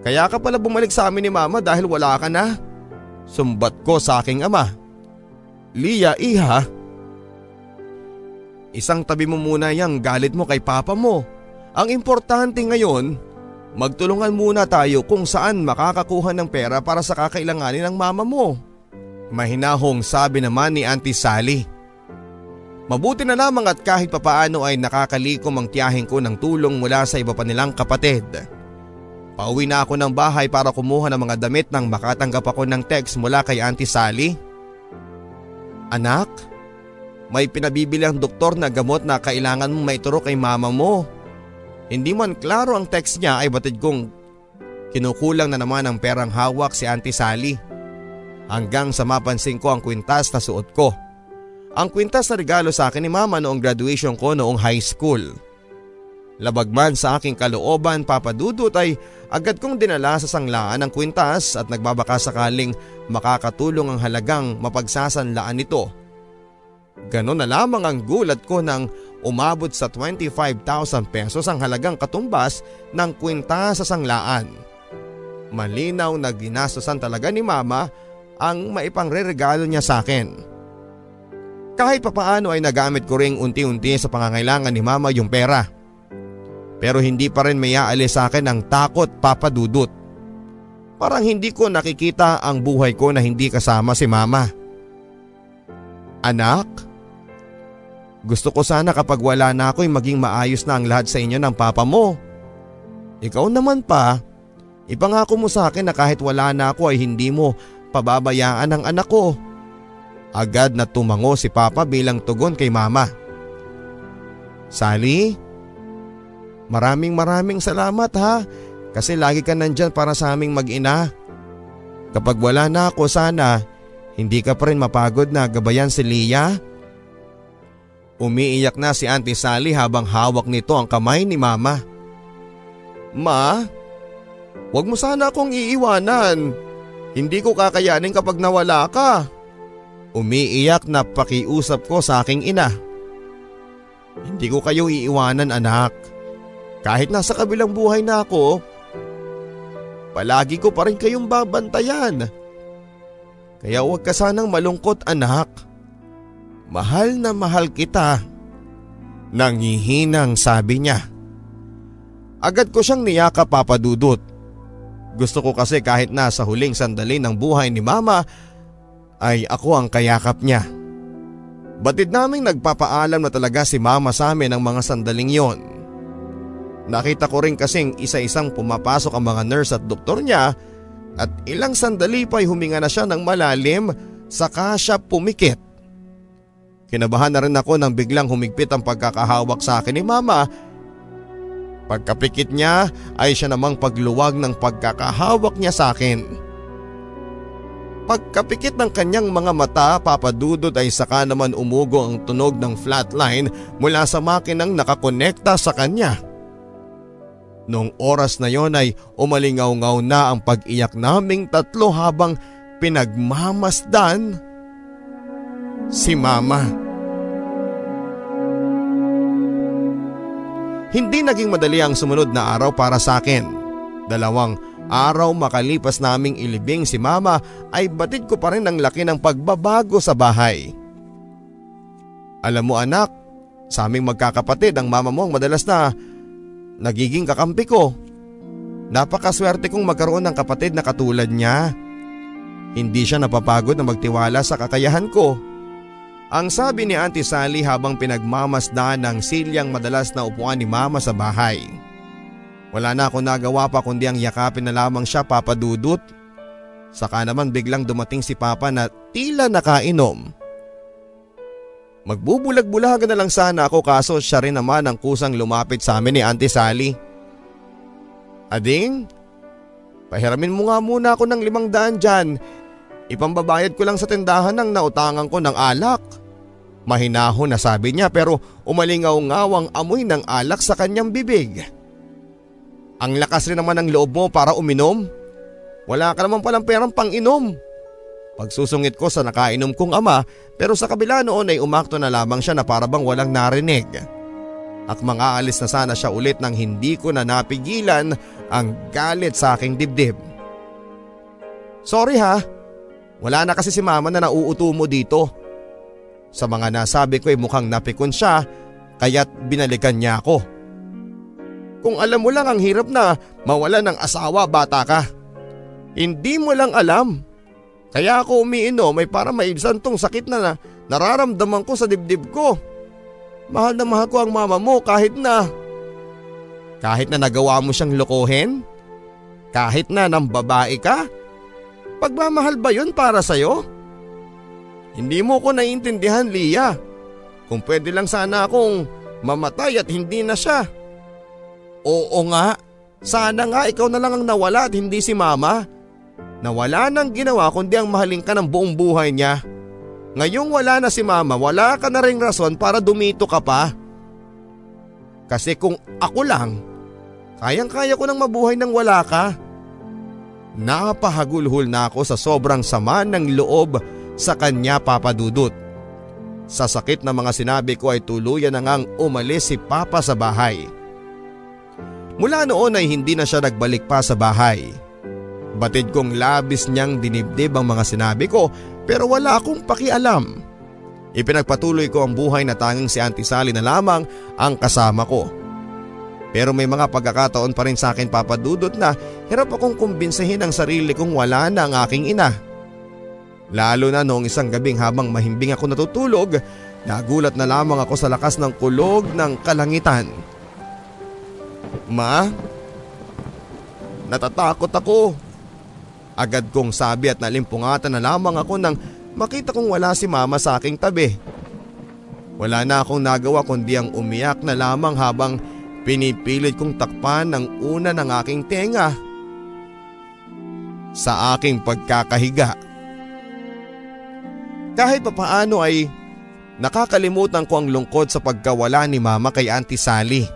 Kaya ka pala bumalik sa amin ni Mama dahil wala ka na? Sumbat ko sa aking ama. Lia, iha, Isang tabi mo muna yung galit mo kay papa mo. Ang importante ngayon, magtulungan muna tayo kung saan makakakuha ng pera para sa kakailanganin ng mama mo. Mahinahong sabi naman ni Auntie Sally. Mabuti na lamang at kahit papaano ay nakakalikom ang tiyahin ko ng tulong mula sa iba pa nilang kapatid. Pauwi na ako ng bahay para kumuha ng mga damit nang makatanggap ako ng text mula kay Auntie Sally. Anak, may pinabibili ang doktor na gamot na kailangan mong maituro kay mama mo. Hindi man klaro ang text niya ay batid kong kinukulang na naman ang perang hawak si Auntie Sally. Hanggang sa mapansin ko ang kwintas na suot ko. Ang kwintas na regalo sa akin ni mama noong graduation ko noong high school. Labag man sa aking kalooban papadudot ay agad kong dinala sa sanglaan ang kwintas at nagbabaka sakaling makakatulong ang halagang mapagsasanlaan nito Ganon na lamang ang gulat ko nang umabot sa 25,000 pesos ang halagang katumbas ng kwinta sa sanglaan. Malinaw na ginastosan talaga ni mama ang maipangreregalo niya sa akin. Kahit papaano ay nagamit ko ring unti-unti sa pangangailangan ni mama yung pera. Pero hindi pa rin may sa akin ang takot papadudot. Parang hindi ko nakikita ang buhay ko na hindi kasama si mama. Anak, gusto ko sana kapag wala na ako ay maging maayos na ang lahat sa inyo ng papa mo. Ikaw naman pa, ipangako mo sa akin na kahit wala na ako ay hindi mo pababayaan ang anak ko. Agad na tumango si papa bilang tugon kay mama. Sally, maraming maraming salamat ha kasi lagi ka nandyan para sa aming mag-ina. Kapag wala na ako sana, hindi ka pa rin mapagod na gabayan si Leah? Umiiyak na si Auntie Sally habang hawak nito ang kamay ni Mama. Ma, wag mo sana akong iiwanan. Hindi ko kakayanin kapag nawala ka. Umiiyak na pakiusap ko sa aking ina. Hindi ko kayo iiwanan anak. Kahit nasa kabilang buhay na ako, palagi ko pa rin kayong babantayan. Kaya huwag ka sanang malungkot anak. Mahal na mahal kita. Nangihinang sabi niya. Agad ko siyang niyaka papadudot. Gusto ko kasi kahit na sa huling sandali ng buhay ni mama ay ako ang kayakap niya. Batid naming nagpapaalam na talaga si mama sa amin ng mga sandaling yon. Nakita ko rin kasing isa-isang pumapasok ang mga nurse at doktor niya at ilang sandali pa'y huminga na siya ng malalim saka siya pumikit. Kinabahan na rin ako nang biglang humigpit ang pagkakahawak sa akin ni mama. Pagkapikit niya ay siya namang pagluwag ng pagkakahawak niya sa akin. Pagkapikit ng kanyang mga mata, papadudod ay saka naman umugo ang tunog ng flatline mula sa makinang nakakonekta sa kanya. Noong oras na yon ay umalingaw-ngaw na ang pag-iyak naming tatlo habang pinagmamasdan si mama. Hindi naging madali ang sumunod na araw para sa akin. Dalawang Araw makalipas naming ilibing si mama ay batid ko pa rin ang laki ng pagbabago sa bahay. Alam mo anak, sa aming magkakapatid ang mama mo ang madalas na nagiging kakampi ko. Napakaswerte kong magkaroon ng kapatid na katulad niya. Hindi siya napapagod na magtiwala sa kakayahan ko. Ang sabi ni Auntie Sally habang pinagmamasdan ng silyang madalas na upuan ni mama sa bahay. Wala na ako nagawa pa kundi ang yakapin na lamang siya papadudot. Saka naman biglang dumating si Papa na tila nakainom. Magbubulag-bulagan na lang sana ako kaso siya rin naman ang kusang lumapit sa amin ni Auntie Sally. Ading, pahiramin mo nga muna ako ng limang daan dyan. Ipambabayad ko lang sa tindahan ng nautangan ko ng alak. Mahinahon na sabi niya pero umalingaw-ngaw ang amoy ng alak sa kanyang bibig. Ang lakas rin naman ng loob mo para uminom. Wala ka naman palang perang pang inom. Pagsusungit ko sa nakainom kong ama pero sa kabila noon ay umakto na lamang siya na parabang walang narinig. At mga alis na sana siya ulit nang hindi ko na napigilan ang galit sa aking dibdib. Sorry ha, wala na kasi si mama na nauuto mo dito. Sa mga nasabi ko ay mukhang napikon siya kaya't binalikan niya ako. Kung alam mo lang ang hirap na mawala ng asawa bata ka. Hindi mo lang alam. Kaya ako umiinom ay para maibsan tong sakit na, na nararamdaman ko sa dibdib ko. Mahal na mahal ko ang mama mo kahit na… Kahit na nagawa mo siyang lokohin? Kahit na nang babae ka? Pagmamahal ba yun para sa'yo? Hindi mo ko naiintindihan, Lia. Kung pwede lang sana akong mamatay at hindi na siya. Oo nga, sana nga ikaw na lang ang nawala at hindi si mama. Nawala nang ginawa kundi ang mahalin ka ng buong buhay niya. Ngayong wala na si mama, wala ka na ring rason para dumito ka pa. Kasi kung ako lang, kayang kaya ko nang mabuhay nang wala ka. Napahagulhol na ako sa sobrang sama ng loob sa kanya papadudot. Sa sakit na mga sinabi ko ay tuluyan na ngang umalis si Papa sa bahay. Mula noon ay hindi na siya nagbalik pa sa bahay. Batid kong labis niyang dinibdib ang mga sinabi ko pero wala akong pakialam. Ipinagpatuloy ko ang buhay na tanging si Auntie Sally na lamang ang kasama ko. Pero may mga pagkakataon pa rin sa akin papadudot na hirap akong kumbinsihin ang sarili kong wala na ang aking ina. Lalo na noong isang gabing habang mahimbing ako natutulog, nagulat na lamang ako sa lakas ng kulog ng kalangitan. Ma? Natatakot ako. Agad kong sabi at nalimpungatan na lamang ako nang makita kong wala si mama sa aking tabi. Wala na akong nagawa kundi ang umiyak na lamang habang pinipilit kong takpan ng una ng aking tenga. Sa aking pagkakahiga. Kahit papaano ay nakakalimutan ko ang lungkot sa pagkawala ni mama kay Auntie Sally.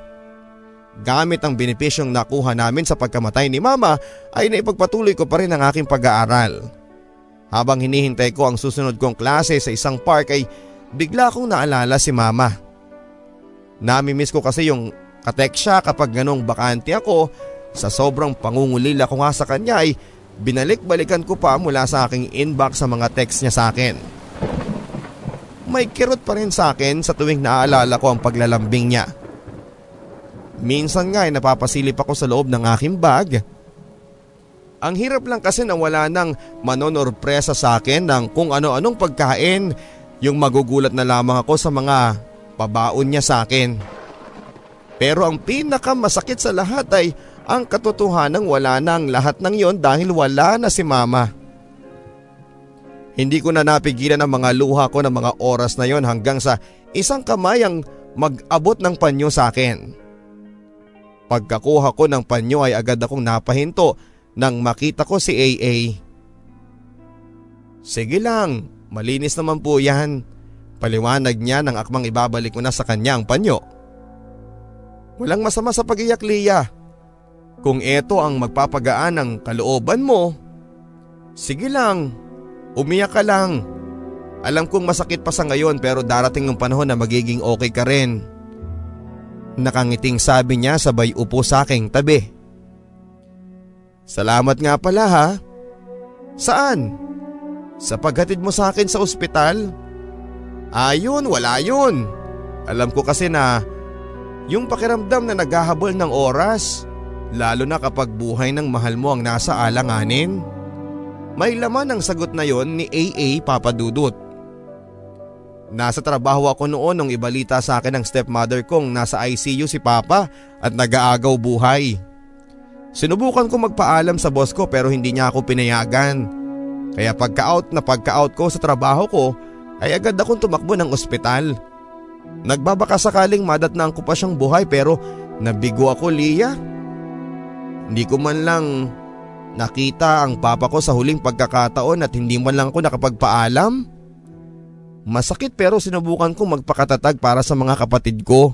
Gamit ang benepisyong nakuha namin sa pagkamatay ni mama ay naipagpatuloy ko pa rin ang aking pag-aaral. Habang hinihintay ko ang susunod kong klase sa isang park ay bigla akong naalala si mama. Namimiss ko kasi yung katek siya kapag ganong bakante ako sa sobrang pangungulila ko nga sa kanya ay binalik-balikan ko pa mula sa aking inbox sa mga text niya sa akin. May kirot pa rin sa akin sa tuwing naaalala ko ang paglalambing niya. Minsan nga ay napapasilip ako sa loob ng aking bag. Ang hirap lang kasi na wala nang manonorpresa sa akin ng kung ano-anong pagkain yung magugulat na lamang ako sa mga pabaon niya sa akin. Pero ang pinakamasakit sa lahat ay ang katotohanan wala na ang lahat ng yon dahil wala na si mama. Hindi ko na napigilan ang mga luha ko ng mga oras na yon hanggang sa isang kamay ang mag-abot ng panyo sa akin. Pagkakuha ko ng panyo ay agad akong napahinto nang makita ko si AA. Sige lang, malinis naman po yan. Paliwanag niya nang akmang ibabalik ko na sa kanya ang panyo. Walang masama sa pagiyak Lia. Kung ito ang magpapagaan ng kalooban mo, sige lang, umiyak ka lang. Alam kong masakit pa sa ngayon pero darating ng panahon na magiging okay ka rin. Nakangiting sabi niya sabay upo sa aking tabi. Salamat nga pala ha. Saan? Sa paghatid mo sa akin sa ospital? Ayun, wala yun. Alam ko kasi na yung pakiramdam na naghahabol ng oras, lalo na kapag buhay ng mahal mo ang nasa alanganin. May laman ang sagot na yon ni AA Papadudut. Nasa trabaho ako noon nung ibalita sa akin ng stepmother kong nasa ICU si Papa at nag-aagaw buhay. Sinubukan ko magpaalam sa boss ko pero hindi niya ako pinayagan. Kaya pagka-out na pagka-out ko sa trabaho ko ay agad akong tumakbo ng ospital. Nagbabaka sakaling madatnaan ko pa siyang buhay pero nabigo ako Lia. Hindi ko man lang nakita ang papa ko sa huling pagkakataon at hindi man lang ako nakapagpaalam. Masakit pero sinubukan kong magpakatatag para sa mga kapatid ko.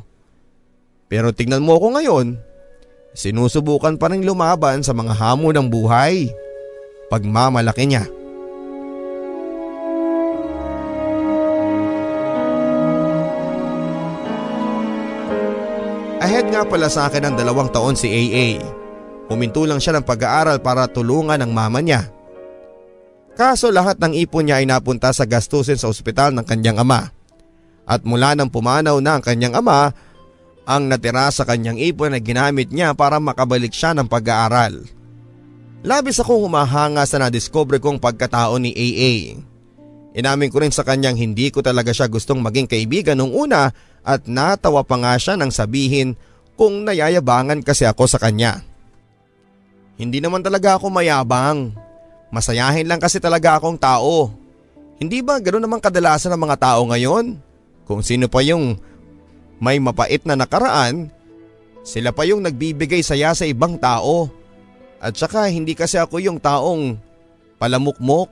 Pero tingnan mo ako ngayon, sinusubukan pa rin lumaban sa mga hamon ng buhay. Pagmamalaki niya. Ahead nga pala sa akin ng dalawang taon si AA. Huminto lang siya ng pag-aaral para tulungan ang mama niya. Kaso lahat ng ipon niya ay napunta sa gastusin sa ospital ng kanyang ama. At mula nang pumanaw na ang kanyang ama, ang natira sa kanyang ipon ay ginamit niya para makabalik siya ng pag-aaral. Labis akong humahanga sa nadiscover kong pagkatao ni AA. Inamin ko rin sa kanyang hindi ko talaga siya gustong maging kaibigan nung una at natawa pa nga siya nang sabihin kung nayayabangan kasi ako sa kanya. Hindi naman talaga ako mayabang. Masayahin lang kasi talaga akong tao. Hindi ba ganoon naman kadalasan ng mga tao ngayon? Kung sino pa yung may mapait na nakaraan, sila pa yung nagbibigay saya sa ibang tao. At saka hindi kasi ako yung taong palamukmok.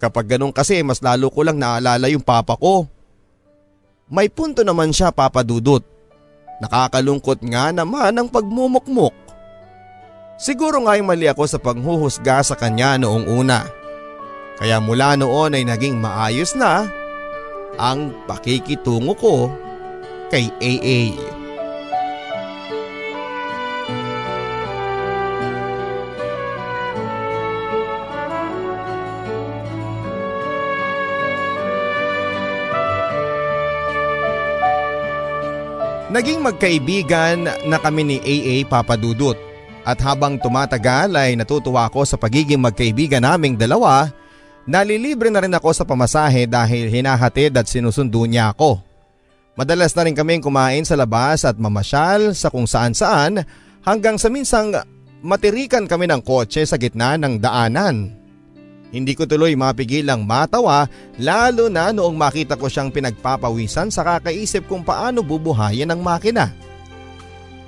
Kapag ganun kasi mas lalo ko lang naalala yung papa ko. May punto naman siya papadudot. Nakakalungkot nga naman ang pagmumukmok. Siguro nga ay mali ako sa panghuhusga sa kanya noong una. Kaya mula noon ay naging maayos na ang pakikitungo ko kay AA. Naging magkaibigan na kami ni AA Papadudut at habang tumatagal ay natutuwa ako sa pagiging magkaibigan naming dalawa, nalilibre na rin ako sa pamasahe dahil hinahatid at sinusundo niya ako. Madalas na rin kaming kumain sa labas at mamasyal sa kung saan saan hanggang sa minsang matirikan kami ng kotse sa gitna ng daanan. Hindi ko tuloy mapigilang matawa lalo na noong makita ko siyang pinagpapawisan sa kakaisip kung paano bubuhayin ang makina.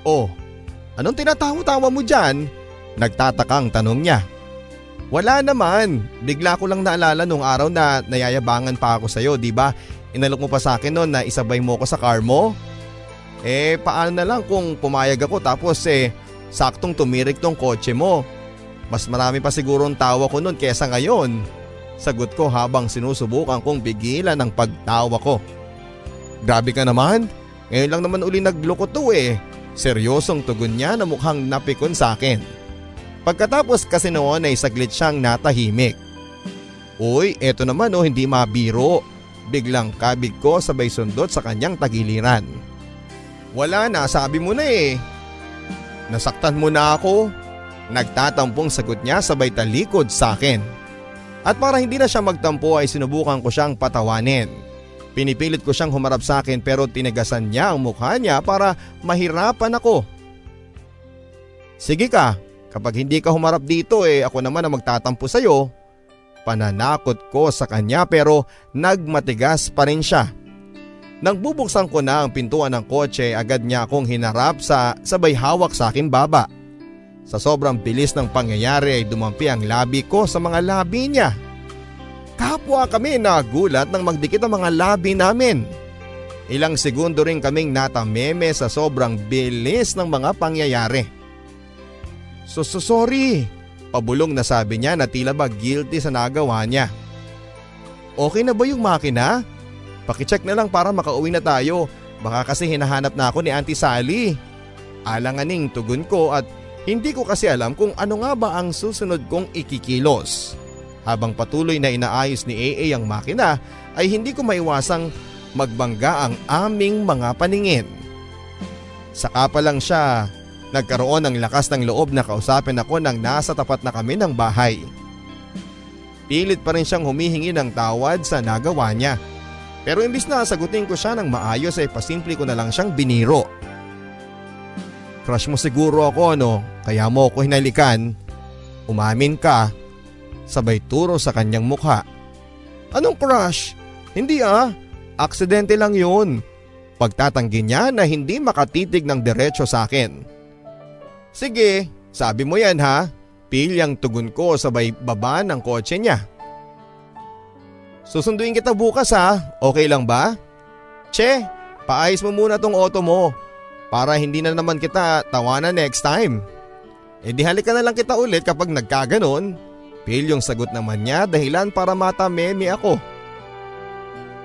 Oh, Anong tinatawa-tawa mo dyan? Nagtatakang tanong niya. Wala naman. Bigla ko lang naalala nung araw na nayayabangan pa ako sa'yo, di ba? Inalok mo pa sa akin noon na isabay mo ko sa car mo. Eh paano na lang kung pumayag ako tapos eh saktong tumirik tong kotse mo. Mas marami pa siguro ang tawa ko noon kesa ngayon. Sagot ko habang sinusubukan kong pigilan ang pagtawa ko. Grabe ka naman. Ngayon lang naman uli nagloko to eh. Seryosong tugon niya na mukhang napikon sa akin. Pagkatapos kasi noon ay saglit siyang natahimik. Uy, eto naman oh hindi mabiro. Biglang kabig ko sabay sundot sa kanyang tagiliran. Wala na, sabi mo na eh. Nasaktan mo na ako. Nagtatampong sagot niya sabay talikod sa akin. At para hindi na siya magtampo ay sinubukan ko siyang patawanin. Pinipilit ko siyang humarap sa akin pero tinagasan niya ang mukha niya para mahirapan ako. Sige ka, kapag hindi ka humarap dito eh ako naman ang magtatampo sa'yo. pananakot ko sa kanya pero nagmatigas pa rin siya. Nang bubuksan ko na ang pintuan ng kotse agad niya akong hinarap sa sabay hawak sa akin baba. Sa sobrang bilis ng pangyayari ay dumampi ang labi ko sa mga labi niya. Kapwa kami nagulat nang magdikit ang mga labi namin. Ilang segundo rin kaming natameme sa sobrang bilis ng mga pangyayari. So, so sorry, pabulong na sabi niya na tila ba guilty sa nagawa niya. Okay na ba yung makina? Pakicheck na lang para makauwi na tayo. Baka kasi hinahanap na ako ni Auntie Sally. Alanganing tugon ko at hindi ko kasi alam kung ano nga ba ang susunod kong ikikilos. Habang patuloy na inaayos ni AA ang makina ay hindi ko maiwasang magbangga ang aming mga paningin. Saka pa lang siya, nagkaroon ng lakas ng loob na kausapin ako nang nasa tapat na kami ng bahay. Pilit pa rin siyang humihingi ng tawad sa nagawa niya. Pero imbis na sagutin ko siya ng maayos ay pasimple ko na lang siyang biniro. Crush mo siguro ako no, kaya mo ako hinalikan. Umamin ka. Sabay turo sa kanyang mukha. Anong crush? Hindi ah, aksidente lang yun. Pagtatanggi niya na hindi makatitig ng diretso sa akin. Sige, sabi mo yan ha. Pilyang tugon ko sabay baba ng kotse niya. Susunduin kita bukas ha, okay lang ba? Che, paayos mo muna tong auto mo para hindi na naman kita tawanan next time. E di halika na lang kita ulit kapag nagkaganon. Pilyong sagot naman niya dahilan para matameme ako.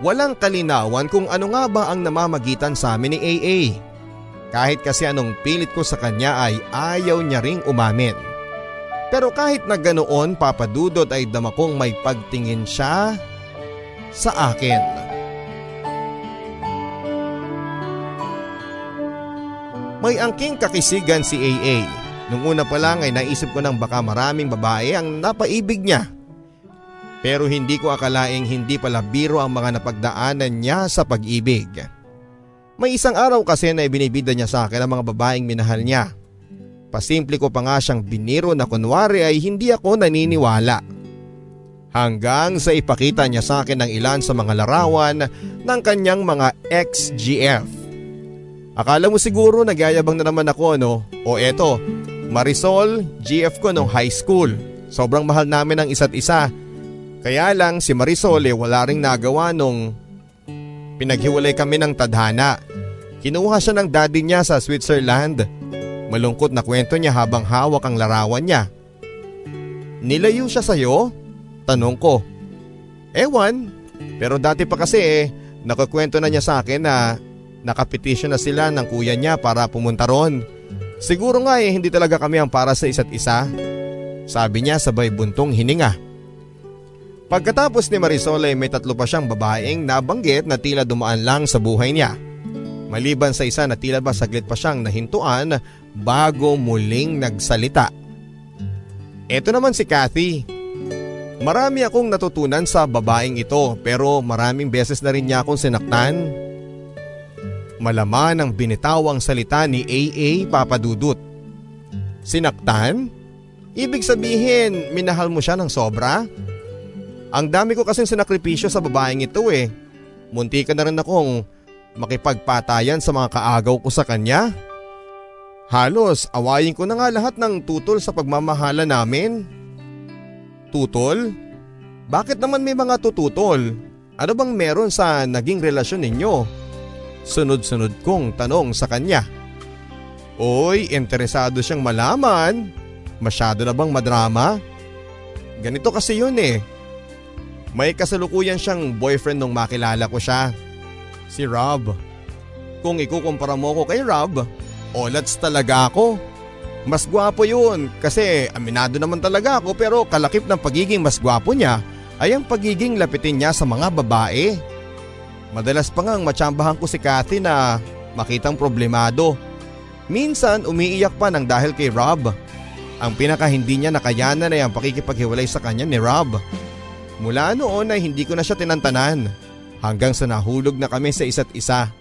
Walang kalinawan kung ano nga ba ang namamagitan sa amin ni AA. Kahit kasi anong pilit ko sa kanya ay ayaw niya ring umamin. Pero kahit na ganoon papadudot ay dama kong may pagtingin siya sa akin. May angking kakisigan si AA. Nung una pa lang ay naisip ko nang baka maraming babae ang napaibig niya. Pero hindi ko akalaing hindi pala biro ang mga napagdaanan niya sa pag-ibig. May isang araw kasi na ibinibida niya sa akin ang mga babaeng minahal niya. Pasimple ko pa nga siyang biniro na kunwari ay hindi ako naniniwala. Hanggang sa ipakita niya sa akin ng ilan sa mga larawan ng kanyang mga ex-GF. Akala mo siguro nagyayabang na naman ako no? O eto, Marisol, GF ko nung high school. Sobrang mahal namin ang isa't isa. Kaya lang si Marisol eh wala ring nagawa nung pinaghiwalay kami ng tadhana. Kinuha siya ng daddy niya sa Switzerland. Malungkot na kwento niya habang hawak ang larawan niya. Nilayo siya sa'yo? Tanong ko. Ewan, pero dati pa kasi eh, nakakwento na niya sa akin na nakapetisyon na sila ng kuya niya para pumunta ron. Siguro nga eh hindi talaga kami ang para sa isa't isa. Sabi niya sabay buntong hininga. Pagkatapos ni Marisol ay may tatlo pa siyang babaeng nabanggit na tila dumaan lang sa buhay niya. Maliban sa isa na tila ba saglit pa siyang nahintuan bago muling nagsalita. Ito naman si Kathy. Marami akong natutunan sa babaeng ito pero maraming beses na rin niya akong sinaktan. Malaman ang binitawang salita ni AA Papadudut. Sinaktan? Ibig sabihin, minahal mo siya ng sobra? Ang dami ko kasing sinakripisyo sa babaeng ito eh. Munti ka na rin akong makipagpatayan sa mga kaagaw ko sa kanya. Halos awayin ko na nga lahat ng tutol sa pagmamahala namin. Tutol? Bakit naman may mga tututol? Ano bang meron sa naging relasyon ninyo? Sunod-sunod kong tanong sa kanya. Oy, interesado siyang malaman. Masyado na bang madrama? Ganito kasi yun eh. May kasalukuyan siyang boyfriend nung makilala ko siya. Si Rob. Kung ikukumpara mo ko kay Rob, olats talaga ako. Mas gwapo yun kasi aminado naman talaga ako pero kalakip ng pagiging mas gwapo niya ay ang pagiging lapitin niya sa mga babae. Madalas pa ngang matsambahan ko si Kathy na makitang problemado. Minsan umiiyak pa ng dahil kay Rob. Ang pinaka hindi niya nakayanan ay ang pakikipaghiwalay sa kanya ni Rob. Mula noon ay hindi ko na siya tinantanan hanggang sa nahulog na kami sa isa't isa.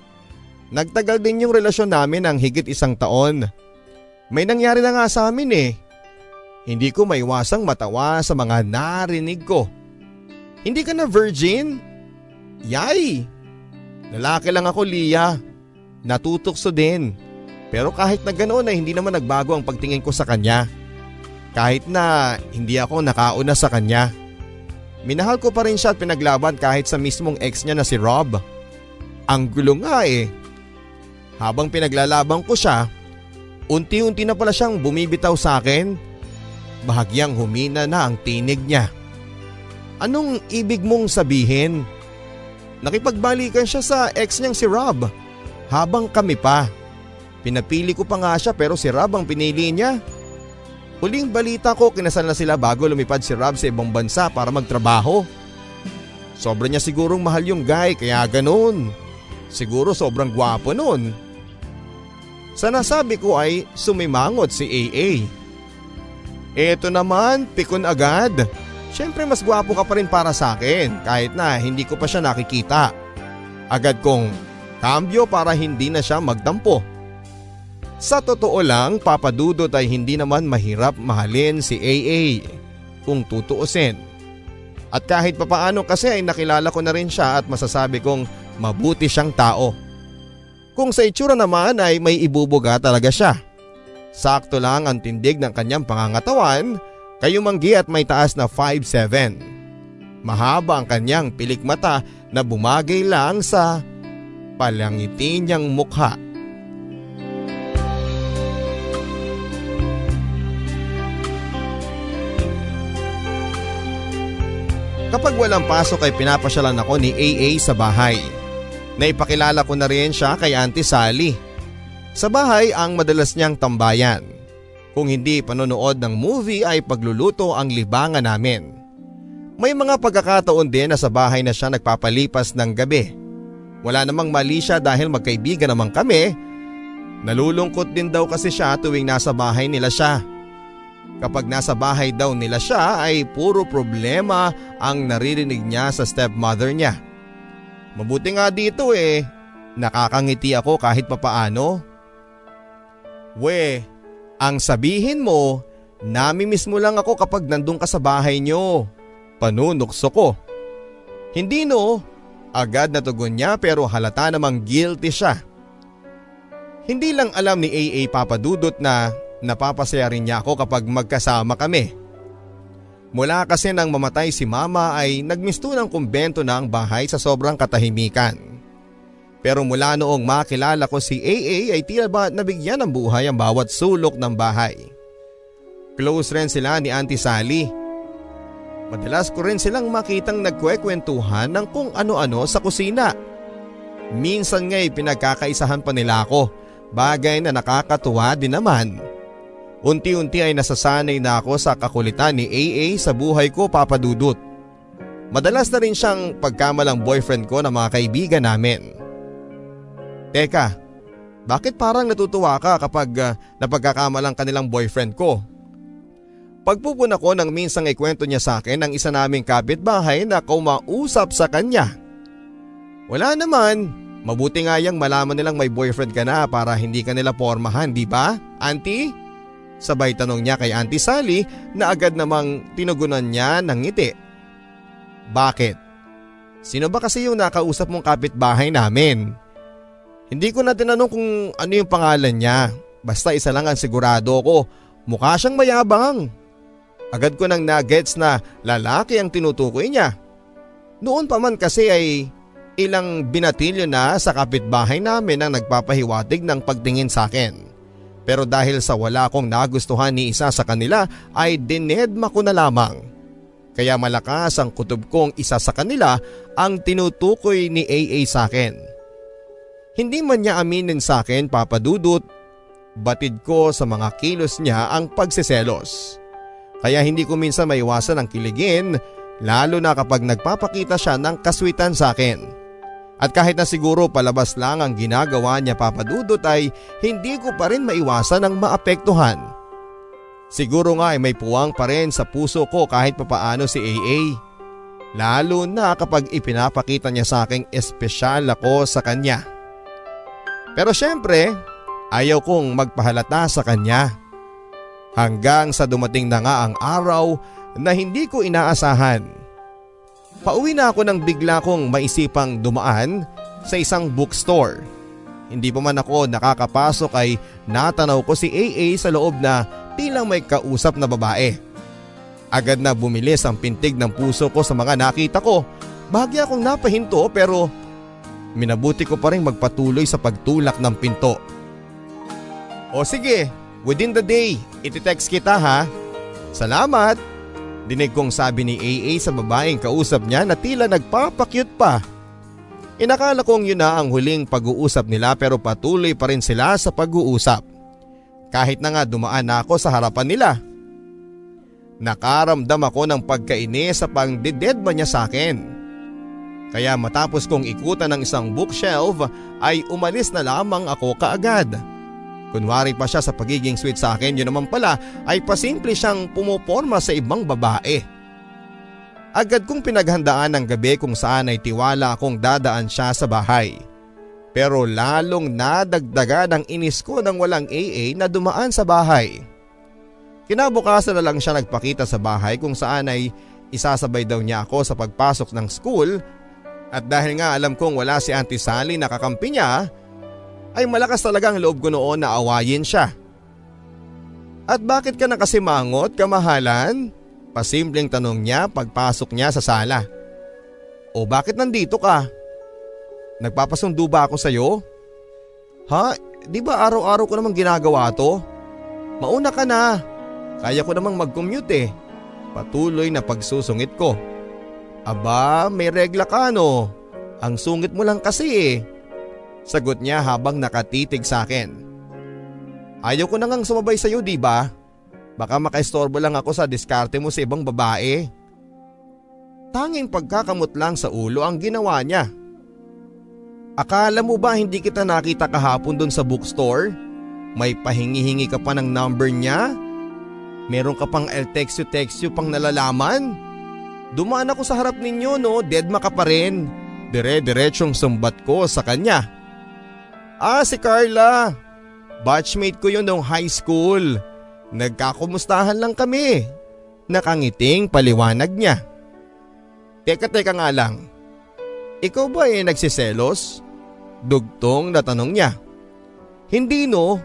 Nagtagal din yung relasyon namin ng higit isang taon. May nangyari na nga sa amin eh. Hindi ko maiwasang matawa sa mga narinig ko. Hindi ka na virgin? Yay! Lalaki lang ako, Lia. Natutokso din. Pero kahit na ganoon ay hindi naman nagbago ang pagtingin ko sa kanya. Kahit na hindi ako nakauna sa kanya. Minahal ko pa rin siya at pinaglaban kahit sa mismong ex niya na si Rob. Ang gulo nga eh. Habang pinaglalaban ko siya, unti-unti na pala siyang bumibitaw sa akin. Bahagyang humina na ang tinig niya. Anong ibig mong sabihin? Nakipagbalikan siya sa ex niyang si Rob habang kami pa. Pinapili ko pa nga siya pero si Rob ang pinili niya. Huling balita ko kinasal na sila bago lumipad si Rob sa ibang bansa para magtrabaho. Sobra niya sigurong mahal yung guy kaya ganun. Siguro sobrang gwapo nun. Sa nasabi ko ay sumimangot si AA. Eto naman, pikon agad. Siyempre mas gwapo ka pa rin para sa akin kahit na hindi ko pa siya nakikita. Agad kong kambyo para hindi na siya magtampo. Sa totoo lang, papadudot ay hindi naman mahirap mahalin si AA kung tutuusin. At kahit papaano kasi ay nakilala ko na rin siya at masasabi kong mabuti siyang tao. Kung sa itsura naman ay may ibubuga talaga siya. Sakto lang ang tindig ng kanyang pangangatawan, kayumanggi at may taas na 5'7". Mahaba ang kanyang pilik mata na bumagay lang sa palangiti niyang mukha. Kapag walang pasok ay pinapasyalan ako ni AA sa bahay. Naipakilala ko na rin siya kay Auntie Sally. Sa bahay ang madalas niyang tambayan. Kung hindi panonood ng movie ay pagluluto ang libangan namin. May mga pagkakataon din na sa bahay na siya nagpapalipas ng gabi. Wala namang mali siya dahil magkaibigan naman kami. Nalulungkot din daw kasi siya tuwing nasa bahay nila siya. Kapag nasa bahay daw nila siya ay puro problema ang naririnig niya sa stepmother niya. Mabuti nga dito eh, nakakangiti ako kahit papaano. We, ang sabihin mo, namimiss mo lang ako kapag nandun ka sa bahay niyo. Panunokso ko. Hindi no, agad na tugon niya pero halata namang guilty siya. Hindi lang alam ni AA Papadudot na Napapasaya rin niya ako kapag magkasama kami. Mula kasi nang mamatay si mama ay nagmisto ng kumbento na ang bahay sa sobrang katahimikan. Pero mula noong makilala ko si AA ay tila ba nabigyan ng buhay ang bawat sulok ng bahay. Close rin sila ni Auntie Sally. Madalas ko rin silang makitang nagkwekwentuhan ng kung ano-ano sa kusina. Minsan nga'y pinagkakaisahan pa nila ako, bagay na nakakatuwa din naman. Unti-unti ay nasasanay na ako sa kakulitan ni AA sa buhay ko papadudot. Madalas na rin siyang pagkamalang boyfriend ko ng mga kaibigan namin. Teka, bakit parang natutuwa ka kapag uh, napagkakamalang kanilang boyfriend ko? Pagpupuna ko nang minsang ikwento niya sa akin ang isa naming kapitbahay na kumausap sa kanya. Wala naman, mabuti nga yang malaman nilang may boyfriend ka na para hindi ka nila pormahan, di ba, auntie? Sabay tanong niya kay Auntie Sally na agad namang tinugunan niya ng ngiti. Bakit? Sino ba kasi yung nakausap mong kapitbahay namin? Hindi ko na tinanong kung ano yung pangalan niya. Basta isa lang ang sigurado ko. Mukha siyang mayabang. Agad ko nang nagets na lalaki ang tinutukoy niya. Noon pa man kasi ay ilang binatilyo na sa kapitbahay namin ang nagpapahiwatig ng pagtingin sa akin. Pero dahil sa wala akong nagustuhan ni isa sa kanila ay dinedma ko na lamang. Kaya malakas ang kutob kong isa sa kanila ang tinutukoy ni AA sa akin. Hindi man niya aminin sa akin papadudot, batid ko sa mga kilos niya ang pagsiselos. Kaya hindi ko minsan maiwasan ang kiligin lalo na kapag nagpapakita siya ng kaswitan sa akin. At kahit na siguro palabas lang ang ginagawa niya papadudot ay hindi ko pa rin maiwasan ang maapektuhan. Siguro nga ay may puwang pa rin sa puso ko kahit papaano si AA. Lalo na kapag ipinapakita niya sa aking espesyal ako sa kanya. Pero syempre, ayaw kong magpahalata sa kanya. Hanggang sa dumating na nga ang araw na hindi ko inaasahan. Pauwi na ako nang bigla kong maisipang dumaan sa isang bookstore. Hindi pa man ako nakakapasok ay natanaw ko si AA sa loob na tilang may kausap na babae. Agad na bumilis ang pintig ng puso ko sa mga nakita ko. Bahagya akong napahinto pero minabuti ko pa rin magpatuloy sa pagtulak ng pinto. O sige, within the day, iti-text kita ha. Salamat! Dinig kong sabi ni AA sa babaeng kausap niya na tila nagpapakyut pa. Inakala kong yun na ang huling pag-uusap nila pero patuloy pa rin sila sa pag-uusap. Kahit na nga dumaan na ako sa harapan nila. Nakaramdam ako ng pagkainis sa pangdidedma niya sa akin. Kaya matapos kong ikutan ng isang bookshelf ay umalis na lamang ako kaagad. Kunwari pa siya sa pagiging sweet sa akin, yun naman pala ay pasimple siyang pumoporma sa ibang babae. Agad kong pinaghandaan ng gabi kung saan ay tiwala akong dadaan siya sa bahay. Pero lalong nadagdagan ang inis ko nang walang AA na dumaan sa bahay. Kinabukasan na lang siya nagpakita sa bahay kung saan ay isasabay daw niya ako sa pagpasok ng school at dahil nga alam kong wala si Auntie Sally na kakampi niya ay malakas talaga ang loob ko noon na awayin siya. At bakit ka nakasimangot, kamahalan? Pasimpleng tanong niya pagpasok niya sa sala. O bakit nandito ka? Nagpapasundo ba ako sa'yo? Ha? Di ba araw-araw ko namang ginagawa to? Mauna ka na. Kaya ko namang mag-commute eh. Patuloy na pagsusungit ko. Aba, may regla ka no. Ang sungit mo lang kasi eh. Sagot niya habang nakatitig sa akin. Ayaw ko na ngang sumabay sa iyo di ba? Baka makaistorbo lang ako sa diskarte mo sa ibang babae. Tanging pagkakamot lang sa ulo ang ginawa niya. Akala mo ba hindi kita nakita kahapon doon sa bookstore? May pahingi-hingi ka pa ng number niya? Meron ka pang el text you pang nalalaman? Dumaan ako sa harap ninyo no, deadma ka pa rin. Dire-diretsyong sumbat ko sa kanya. Ah, si Carla. Batchmate ko yun nung high school. Nagkakumustahan lang kami. Nakangiting paliwanag niya. Teka teka nga lang. Ikaw ba eh nagsiselos? Dugtong na tanong niya. Hindi no.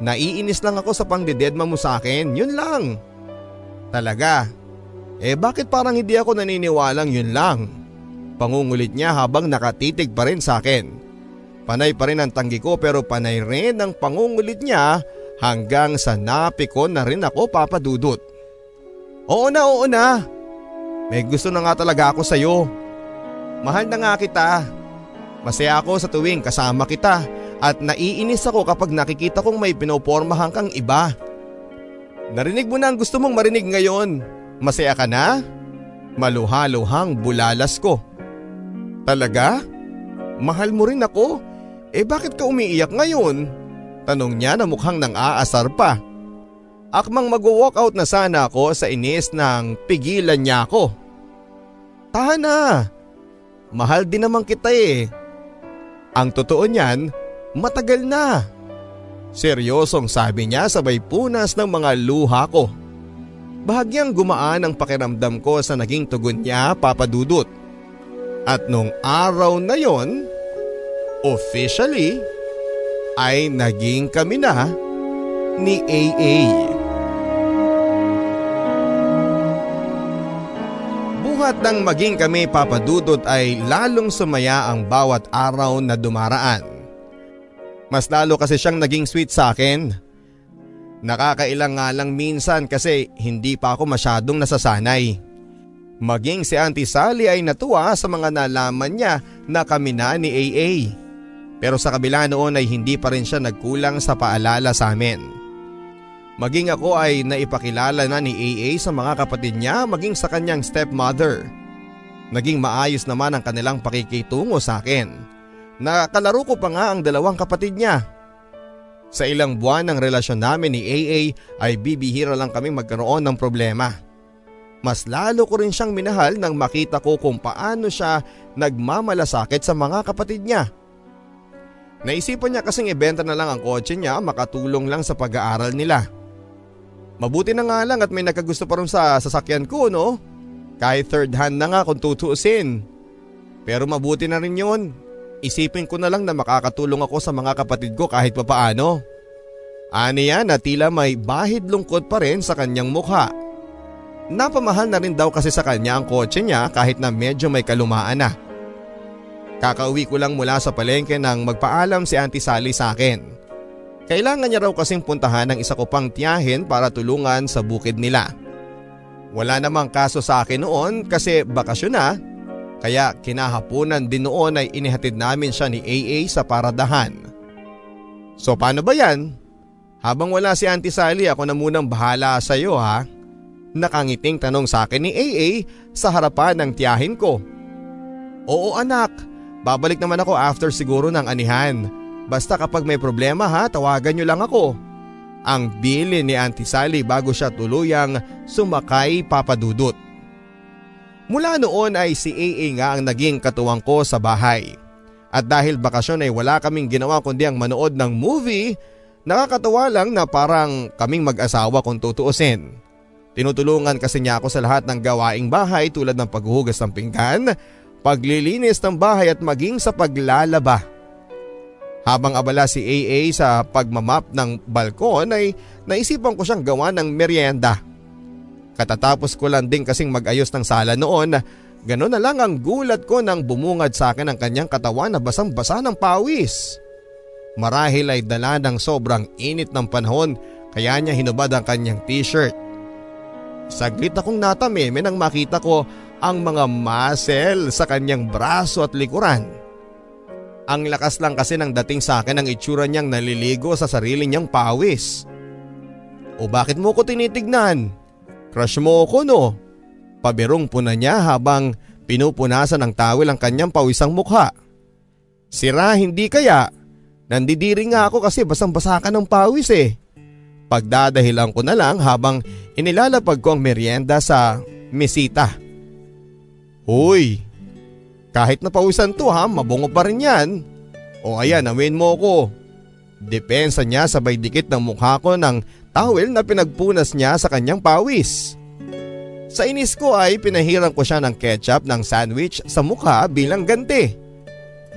Naiinis lang ako sa pangdidedma mo sa akin. Yun lang. Talaga. Eh bakit parang hindi ako naniniwalang yun lang? Pangungulit niya habang nakatitig pa rin sa akin. Panay pa rin ang tanggi ko pero panay rin ang pangungulit niya hanggang sa napikon na rin ako papadudot. Oo na oo na. May gusto na nga talaga ako sa'yo. Mahal na nga kita. Masaya ako sa tuwing kasama kita at naiinis ako kapag nakikita kong may pinopormahan kang iba. Narinig mo na ang gusto mong marinig ngayon. Masaya ka na? Maluhaluhang bulalas ko. Talaga? Mahal mo rin ako eh bakit ka umiiyak ngayon? Tanong niya na mukhang nang aasar pa. Akmang mag-walk out na sana ako sa inis nang pigilan niya ako. Tahan na. Mahal din naman kita eh. Ang totoo niyan, matagal na. Seryosong sabi niya sabay punas ng mga luha ko. Bahagyang gumaan ang pakiramdam ko sa naging tugon niya papadudot. At nung araw na yon, officially ay naging kami na ni AA. Buhat ng maging kami papadudot ay lalong sumaya ang bawat araw na dumaraan. Mas lalo kasi siyang naging sweet sa akin. Nakakailang nga lang minsan kasi hindi pa ako masyadong nasasanay. Maging si Auntie Sally ay natuwa sa mga nalaman niya na kami na ni AA. Pero sa kabila noon ay hindi pa rin siya nagkulang sa paalala sa amin. Maging ako ay naipakilala na ni AA sa mga kapatid niya maging sa kanyang stepmother. Naging maayos naman ang kanilang pakikitungo sa akin. Nakakalaro ko pa nga ang dalawang kapatid niya. Sa ilang buwan ng relasyon namin ni AA ay bibihira lang kami magkaroon ng problema. Mas lalo ko rin siyang minahal nang makita ko kung paano siya nagmamalasakit sa mga kapatid niya. Naisipan niya kasing ibenta na lang ang kotse niya makatulong lang sa pag-aaral nila. Mabuti na nga lang at may nagkagusto pa rin sa sasakyan ko no? Kahit third hand na nga kung tutuusin. Pero mabuti na rin yun. Isipin ko na lang na makakatulong ako sa mga kapatid ko kahit papaano. Ani yan na tila may bahid lungkot pa rin sa kanyang mukha. Napamahal na rin daw kasi sa kanya ang kotse niya kahit na medyo may kalumaan na. Kakauwi ko lang mula sa palengke nang magpaalam si Auntie Sally sa akin. Kailangan niya raw kasing puntahan ng isa ko pang tiyahin para tulungan sa bukid nila. Wala namang kaso sa akin noon kasi bakasyon na kaya kinahapunan din noon ay inihatid namin siya ni AA sa paradahan. So paano ba yan? Habang wala si Auntie Sally ako na munang bahala sa iyo ha. Nakangiting tanong sa akin ni AA sa harapan ng tiyahin ko. Oo anak, babalik naman ako after siguro ng anihan. Basta kapag may problema ha, tawagan niyo lang ako. Ang bili ni Auntie Sally bago siya tuluyang sumakay papadudot. Mula noon ay si AA nga ang naging katuwang ko sa bahay. At dahil bakasyon ay wala kaming ginawa kundi ang manood ng movie, nakakatawa lang na parang kaming mag-asawa kung tutuusin. Tinutulungan kasi niya ako sa lahat ng gawaing bahay tulad ng paghuhugas ng pinggan, paglilinis ng bahay at maging sa paglalaba. Habang abala si AA sa pagmamap ng balkon ay naisipan ko siyang gawa ng merienda. Katatapos ko lang din kasing mag-ayos ng sala noon, gano'n na lang ang gulat ko nang bumungad sa akin ang kanyang katawan na basang-basa ng pawis. Marahil ay dala ng sobrang init ng panahon kaya niya hinubad ang kanyang t-shirt. Saglit akong natameme nang makita ko ang mga muscle sa kanyang braso at likuran. Ang lakas lang kasi ng dating sa akin ang itsura niyang naliligo sa sarili niyang pawis. O bakit mo ko tinitignan? Crush mo ko no? Pabirong puna niya habang pinupunasan ng tawil ang kanyang pawisang mukha. Sira hindi kaya? Nandidiri nga ako kasi basang basa ka ng pawis eh. Pagdadahilan ko na lang habang inilalapag ko ang merienda sa mesita. Hoy, kahit napawisan to ha, mabungo pa rin yan. O ayan, awin mo ko. Depensa niya sabay dikit ng mukha ko ng towel na pinagpunas niya sa kanyang pawis. Sa inis ko ay pinahiran ko siya ng ketchup ng sandwich sa mukha bilang ganti.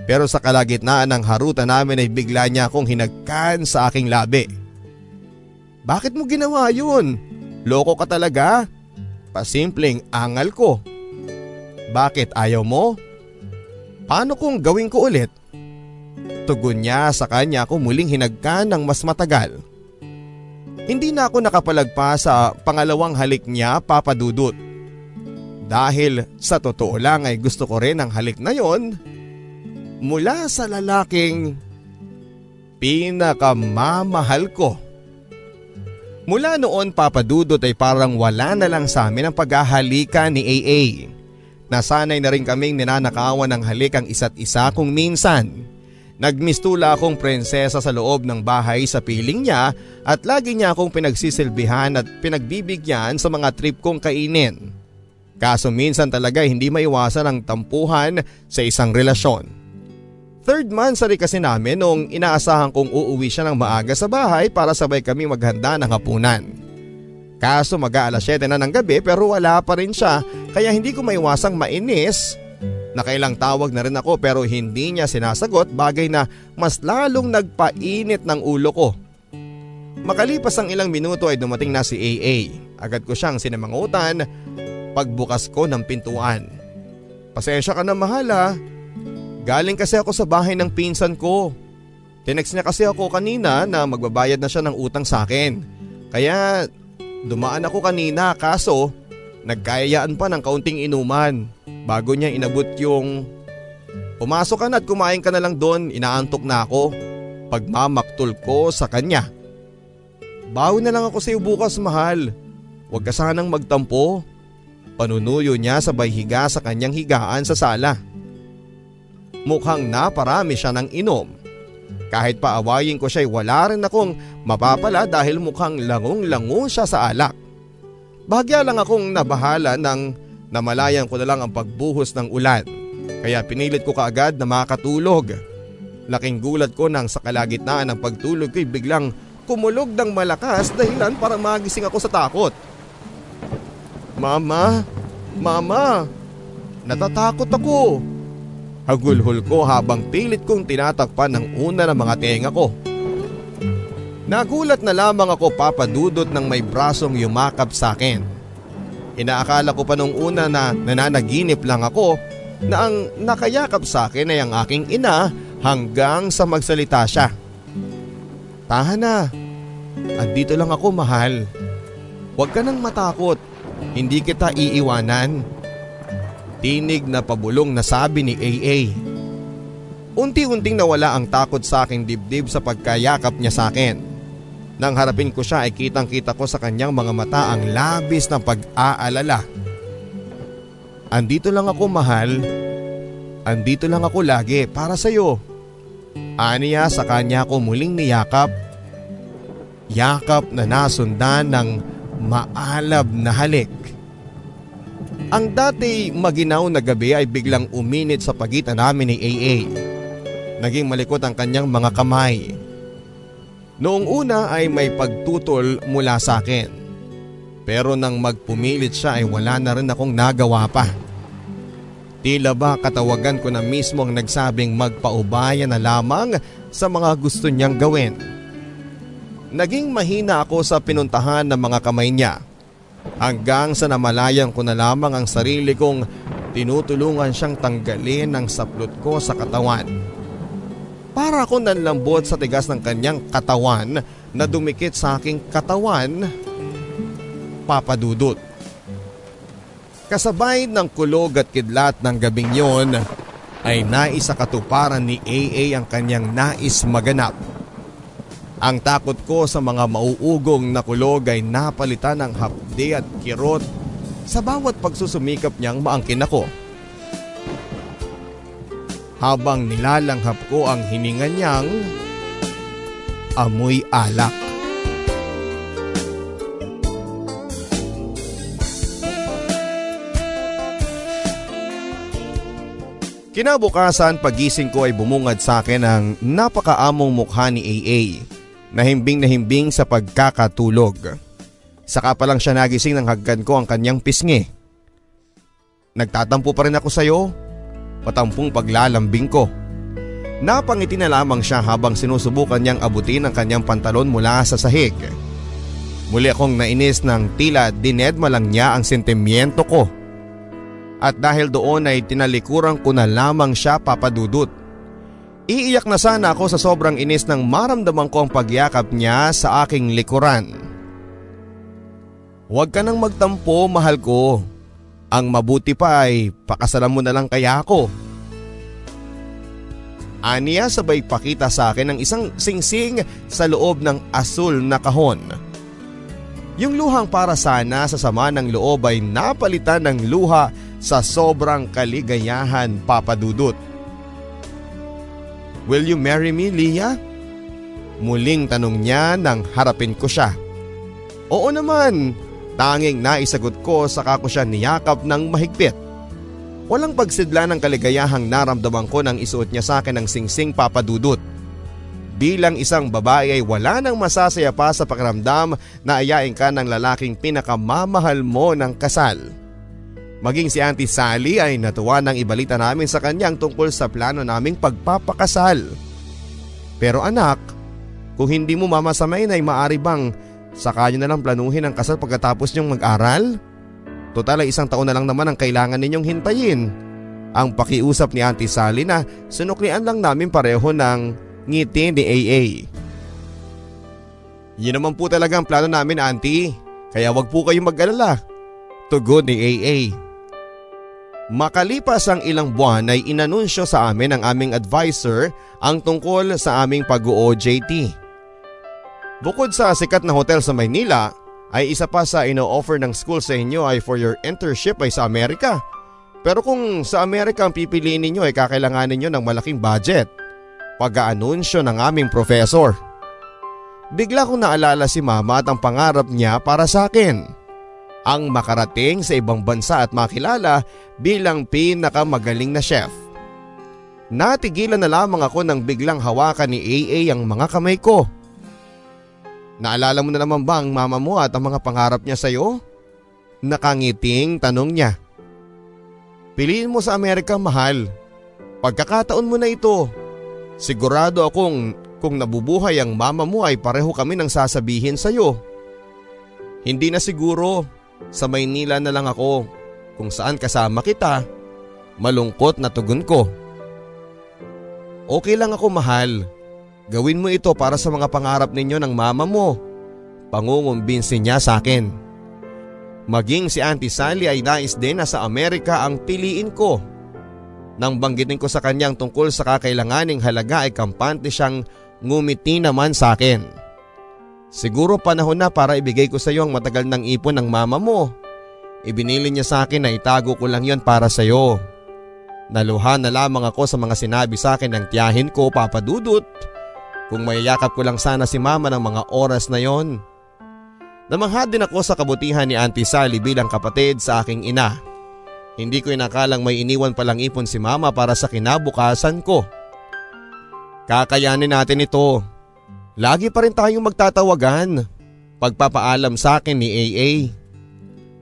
Pero sa kalagitnaan ng haruta namin ay bigla niya akong hinagkan sa aking labi. Bakit mo ginawa yun? Loko ka talaga? Pasimpleng angal ko. Bakit ayaw mo? Paano kung gawin ko ulit? Tugon niya sa kanya ako muling hinagkan ng mas matagal. Hindi na ako nakapalagpa sa pangalawang halik niya papadudot. Dahil sa totoo lang ay gusto ko rin ang halik na yon mula sa lalaking pinakamamahal ko. Mula noon papadudot ay parang wala na lang sa amin ang paghahalikan ni AA. Nasanay na rin kaming ninanakawan ng halik ang isa't isa kung minsan. Nagmistula akong prinsesa sa loob ng bahay sa piling niya at lagi niya akong pinagsisilbihan at pinagbibigyan sa mga trip kong kainin. Kaso minsan talaga hindi maiwasan ang tampuhan sa isang relasyon. Third month sari kasi namin nung inaasahan kong uuwi siya ng maaga sa bahay para sabay kami maghanda ng hapunan. Kaso mag-aalas 7 na ng gabi pero wala pa rin siya kaya hindi ko maiwasang mainis Nakailang tawag na rin ako pero hindi niya sinasagot bagay na mas lalong nagpainit ng ulo ko. Makalipas ang ilang minuto ay dumating na si AA. Agad ko siyang sinamangutan pagbukas ko ng pintuan. Pasensya ka na mahala. Galing kasi ako sa bahay ng pinsan ko. Tinext niya kasi ako kanina na magbabayad na siya ng utang sa akin. Kaya dumaan ako kanina kaso nagkayayaan pa ng kaunting inuman. Bago niya inabot yung Pumasok ka na at kumain ka na lang doon, inaantok na ako. Pagmamaktol ko sa kanya. Bawi na lang ako sa iyo bukas mahal. Huwag ka sanang magtampo. Panunuyo niya sabay higa sa kanyang higaan sa sala. Mukhang naparami siya ng inom. Kahit paawayin ko siya'y wala rin akong mapapala dahil mukhang langong-lango siya sa alak. Bahagya lang akong nabahala ng Namalayan ko na lang ang pagbuhos ng ulan kaya pinilit ko kaagad na makatulog. Laking gulat ko nang sa kalagitnaan ng pagtulog ko'y biglang kumulog ng malakas dahilan para magising ako sa takot. Mama, Mama, natatakot ako. Hagulhol ko habang pilit kong tinatakpan ng una ng mga tenga ko. Nagulat na lamang ako papadudot ng may brasong yumakap sa akin. Inaakala ko pa nung una na nananaginip lang ako na ang nakayakap sa akin ay ang aking ina hanggang sa magsalita siya. Tahan na. Andito lang ako mahal. Huwag ka nang matakot. Hindi kita iiwanan. Tinig na pabulong na sabi ni AA. Unti-unting nawala ang takot sa aking dibdib sa pagkayakap niya sa akin. Nang harapin ko siya ay kitang kita ko sa kanyang mga mata ang labis ng pag-aalala. Andito lang ako mahal. Andito lang ako lagi para sa iyo. Aniya sa kanya ko muling niyakap. Yakap na nasundan ng maalab na halik. Ang dati maginaw na gabi ay biglang uminit sa pagitan namin ni AA. Naging malikot ang kanyang mga kamay. Noong una ay may pagtutol mula sa akin. Pero nang magpumilit siya ay wala na rin akong nagawa pa. Tila ba katawagan ko na mismo ang nagsabing magpaubaya na lamang sa mga gusto niyang gawin. Naging mahina ako sa pinuntahan ng mga kamay niya Hanggang sa namalayan ko na lamang ang sarili kong tinutulungan siyang tanggalin ang saplot ko sa katawan. Para ako nanlambot sa tigas ng kanyang katawan na dumikit sa aking katawan, papadudot. Kasabay ng kulog at kidlat ng gabing yon ay naisakatuparan ni AA ang kanyang nais maganap. Ang takot ko sa mga mauugong na kulog ay napalitan ng hapdi at kirot sa bawat pagsusumikap niyang maangkin ako. Habang nilalanghap ko ang hininga niyang amoy alak. Kinabukasan pagising ko ay bumungad sa akin ang napakaamong mukha ni AA Nahimbing na himbing sa pagkakatulog. Saka pa lang siya nagising ng haggan ko ang kanyang pisngi. Nagtatampo pa rin ako sa iyo. Patampong paglalambing ko. Napangiti na lamang siya habang sinusubukan niyang abutin ang kanyang pantalon mula sa sahig. Muli akong nainis ng tila dinedma lang niya ang sentimiento ko. At dahil doon ay tinalikuran ko na lamang siya papadudot. Iiyak na sana ako sa sobrang inis nang maramdaman ko ang pagyakap niya sa aking likuran. Huwag ka nang magtampo mahal ko. Ang mabuti pa ay pakasalan mo na lang kaya ako. Aniya sabay pakita sa akin ng isang singsing sa loob ng asul na kahon. Yung luhang para sana sa sama ng loob ay napalitan ng luha sa sobrang kaligayahan papadudot. Will you marry me, Leah? Muling tanong niya nang harapin ko siya. Oo naman, tanging naisagot ko saka ko siya niyakap ng mahigpit. Walang pagsidla ng kaligayahang naramdaman ko nang isuot niya sa akin ng singsing papadudot. Bilang isang babae ay wala nang masasaya pa sa pakiramdam na ayain ka ng lalaking pinakamamahal mo ng kasal. Maging si Auntie Sally ay natuwa ng ibalita namin sa kanyang tungkol sa plano naming pagpapakasal. Pero anak, kung hindi mo mamasamain ay maari bang saka nyo na lang planuhin ang kasal pagkatapos nyong mag-aral? Total ay isang taon na lang naman ang kailangan ninyong hintayin. Ang pakiusap ni Auntie Sally na sunuklian lang namin pareho ng ngiti ni AA. Yun naman po talaga ang plano namin Auntie, kaya wag po kayong mag-alala. Tugon ni AA. Makalipas ang ilang buwan ay inanunsyo sa amin ng aming advisor ang tungkol sa aming pag-OJT. Bukod sa sikat na hotel sa Maynila, ay isa pa sa ino-offer ng school sa inyo ay for your internship ay sa Amerika. Pero kung sa Amerika ang pipiliin ninyo ay kakailanganin nyo ng malaking budget. Pag-aanunsyo ng aming professor. Bigla kong naalala si mama at ang pangarap niya para sa akin ang makarating sa ibang bansa at makilala bilang pinakamagaling na chef. Natigilan na lamang ako nang biglang hawakan ni AA ang mga kamay ko. Naalala mo na naman ba ang mama mo at ang mga pangarap niya sa iyo? Nakangiting tanong niya. Piliin mo sa Amerika mahal. Pagkakataon mo na ito. Sigurado akong kung nabubuhay ang mama mo ay pareho kami nang sasabihin sa iyo. Hindi na siguro. Sa Maynila na lang ako. Kung saan kasama kita. Malungkot na tugon ko. Okay lang ako mahal. Gawin mo ito para sa mga pangarap ninyo ng mama mo. Pangungumbinsin niya sa akin. Maging si Auntie Sally ay nais din na sa Amerika ang piliin ko. Nang banggitin ko sa kanyang tungkol sa kakailanganing halaga ay kampante siyang ngumiti naman sa akin. Siguro panahon na para ibigay ko sa iyo ang matagal ng ipon ng mama mo. Ibinili niya sa akin na itago ko lang yon para sa iyo. Naluha na lamang ako sa mga sinabi sa akin ng tiyahin ko papadudot. Kung mayayakap ko lang sana si mama ng mga oras na yon. Namangha din ako sa kabutihan ni Auntie Sally bilang kapatid sa aking ina. Hindi ko inakalang may iniwan palang ipon si mama para sa kinabukasan ko. Kakayanin natin ito. Lagi pa rin tayong magtatawagan. Pagpapaalam sa akin ni AA.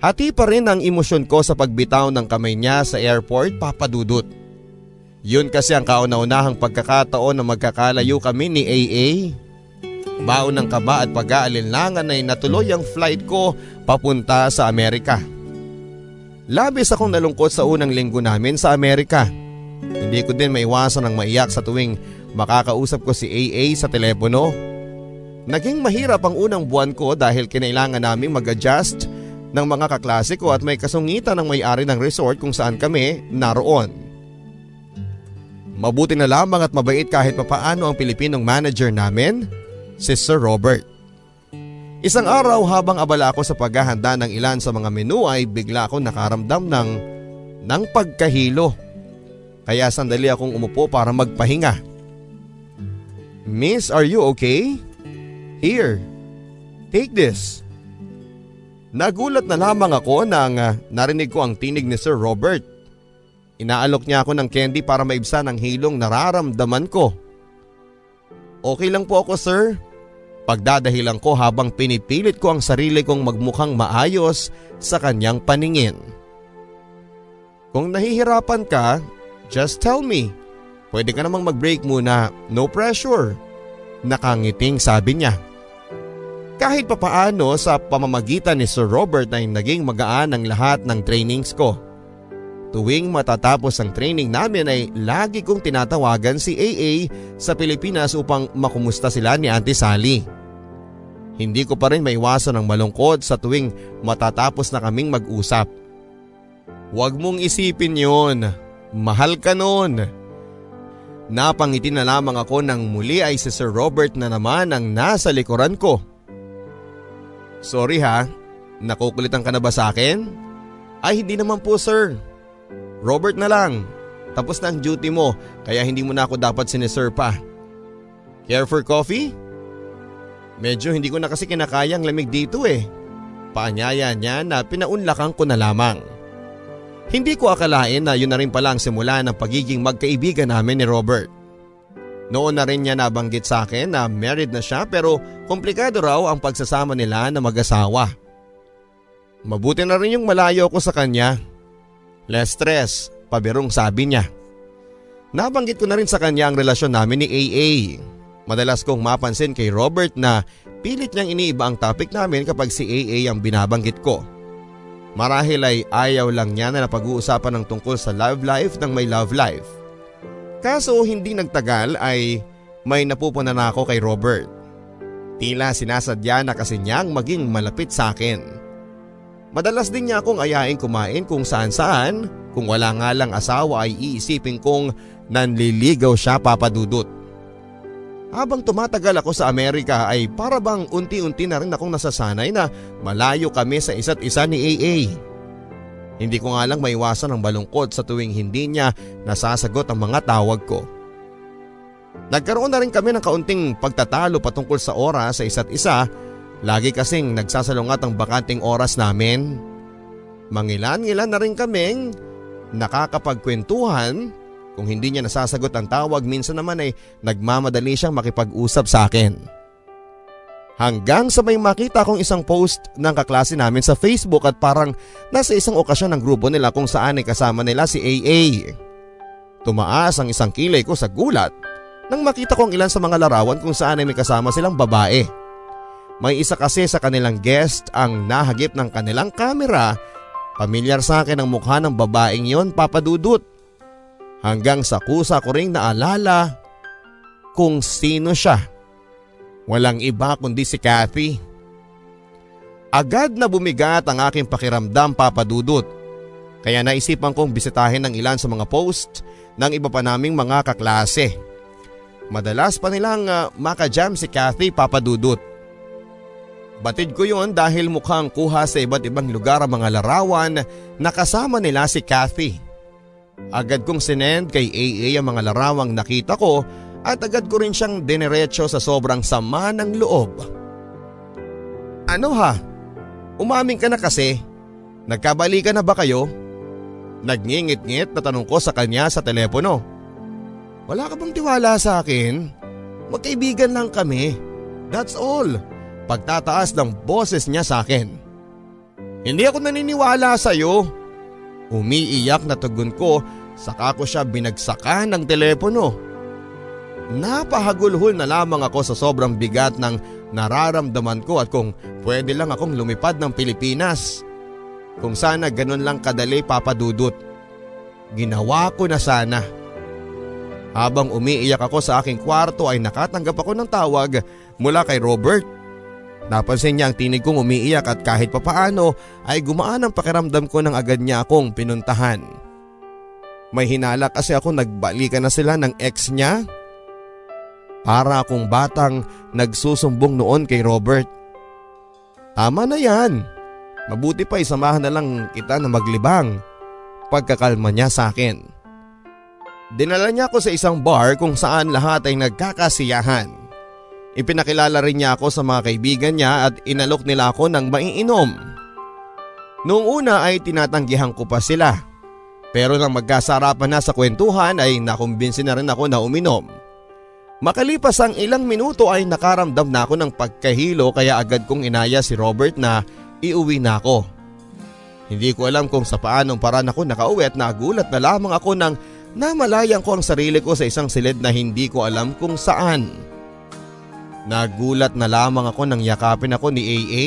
Hati pa rin ang emosyon ko sa pagbitaw ng kamay niya sa airport papadudot. Yun kasi ang kauna-unahang pagkakataon na magkakalayo kami ni AA. Baon ng kaba at pag-aalinlangan ay natuloy ang flight ko papunta sa Amerika. Labis akong nalungkot sa unang linggo namin sa Amerika. Hindi ko din maiwasan ang maiyak sa tuwing makakausap ko si AA sa telepono. Naging mahirap ang unang buwan ko dahil kinailangan naming mag-adjust ng mga kaklase ko at may kasungitan ng may-ari ng resort kung saan kami naroon. Mabuti na lamang at mabait kahit papaano ang Pilipinong manager namin si Sir Robert. Isang araw habang abala ako sa paghahanda ng ilan sa mga menu ay bigla akong nakaramdam ng, ng pagkahilo. Kaya sandali akong umupo para magpahinga. Miss, are you okay? Here, take this. Nagulat na lamang ako nang uh, narinig ko ang tinig ni Sir Robert. Inaalok niya ako ng candy para maibsan ang hilong nararamdaman ko. Okay lang po ako sir. Pagdadahilan ko habang pinipilit ko ang sarili kong magmukhang maayos sa kanyang paningin. Kung nahihirapan ka, just tell me. Pwede ka namang mag-break muna, no pressure. Nakangiting sabi niya. Kahit papaano sa pamamagitan ni Sir Robert ay naging magaan ang lahat ng trainings ko. Tuwing matatapos ang training namin ay lagi kong tinatawagan si AA sa Pilipinas upang makumusta sila ni Auntie Sally. Hindi ko pa rin maiwasan ang malungkot sa tuwing matatapos na kaming mag-usap. Huwag mong isipin yon. Mahal ka noon. Napangiti na lamang ako nang muli ay si Sir Robert na naman ang nasa likuran ko. Sorry ha, nakukulitan ka na ba sa akin? Ay hindi naman po sir. Robert na lang. Tapos na ang duty mo kaya hindi mo na ako dapat sinesir pa. Care for coffee? Medyo hindi ko na kasi kinakayang lamig dito eh. Paanyaya niya na pinaunlakan ko na lamang. Hindi ko akalain na yun na rin pala ang simula ng pagiging magkaibigan namin ni Robert. Noon na rin niya nabanggit sa akin na married na siya pero komplikado raw ang pagsasama nila na mag-asawa. Mabuti na rin yung malayo ko sa kanya Less stress, pabirong sabi niya. Nabanggit ko na rin sa kanya ang relasyon namin ni AA. Madalas kong mapansin kay Robert na pilit niyang iniiba ang topic namin kapag si AA ang binabanggit ko. Marahil ay ayaw lang niya na napag-uusapan ng tungkol sa love life ng may love life. Kaso hindi nagtagal ay may napupuna na ako kay Robert. Tila sinasadya na kasi niyang maging malapit sa akin. Madalas din niya akong ayain kumain kung saan saan. Kung wala nga lang asawa ay iisipin kong nanliligaw siya papadudot. Habang tumatagal ako sa Amerika ay para bang unti-unti na rin akong nasasanay na malayo kami sa isa't isa ni AA. Hindi ko nga lang maiwasan ang balungkot sa tuwing hindi niya nasasagot ang mga tawag ko. Nagkaroon na rin kami ng kaunting pagtatalo patungkol sa oras sa isa't isa Lagi kasing nagsasalungat ang bakanting oras namin. Mangilan-ngilan na rin kaming nakakapagkwentuhan. Kung hindi niya nasasagot ang tawag minsan naman ay nagmamadali siyang makipag-usap sa akin. Hanggang sa may makita kong isang post ng kaklase namin sa Facebook at parang nasa isang okasyon ng grupo nila kung saan ay kasama nila si AA. Tumaas ang isang kilay ko sa gulat nang makita kong ilan sa mga larawan kung saan ay may kasama silang babae. May isa kasi sa kanilang guest ang nahagip ng kanilang kamera. Pamilyar sa akin ang mukha ng babaeng yon papadudot. Hanggang sa kusa ko ring naalala kung sino siya. Walang iba kundi si Kathy. Agad na bumigat ang aking pakiramdam papadudot. Kaya naisipan kong bisitahin ng ilan sa mga post ng iba pa naming mga kaklase. Madalas pa nilang uh, makajam si Kathy papadudot. Batid ko yon dahil mukhang kuha sa iba't ibang lugar ang mga larawan na kasama nila si Kathy. Agad kong sinend kay AA ang mga larawang nakita ko at agad ko rin siyang dinerecho sa sobrang sama ng loob. Ano ha? Umaming ka na kasi? Nagkabalikan na ba kayo? Nagngingit-ngit na tanong ko sa kanya sa telepono. Wala ka bang tiwala sa akin? Magkaibigan lang kami. That's all. Pagtataas ng boses niya sa akin. Hindi ako naniniwala sa iyo. Umiiyak na tugon ko saka ko siya binagsakan ng telepono. Napahagulhol na lamang ako sa sobrang bigat ng nararamdaman ko at kung pwede lang akong lumipad ng Pilipinas. Kung sana ganun lang kadali papadudot. Ginawa ko na sana. Habang umiiyak ako sa aking kwarto ay nakatanggap ako ng tawag mula kay Robert. Napansin niya ang tinig kong umiiyak at kahit papaano ay gumaan ang pakiramdam ko nang agad niya akong pinuntahan. May hinala kasi ako nagbalikan na sila ng ex niya para akong batang nagsusumbong noon kay Robert. Tama na yan. Mabuti pa isamahan na lang kita na maglibang. Pagkakalma niya sa akin. Dinala niya ako sa isang bar kung saan lahat ay nagkakasiyahan. Ipinakilala rin niya ako sa mga kaibigan niya at inalok nila ako ng maiinom. Noong una ay tinatanggihan ko pa sila. Pero nang magkasarapan na sa kwentuhan ay nakumbinsi na rin ako na uminom. Makalipas ang ilang minuto ay nakaramdam na ako ng pagkahilo kaya agad kong inaya si Robert na iuwi na ako. Hindi ko alam kung sa paanong paraan ako nakauwi at nagulat na lamang ako nang namalayan ko ang sarili ko sa isang silid na hindi ko alam kung saan. Nagulat na lamang ako nang yakapin ako ni AA.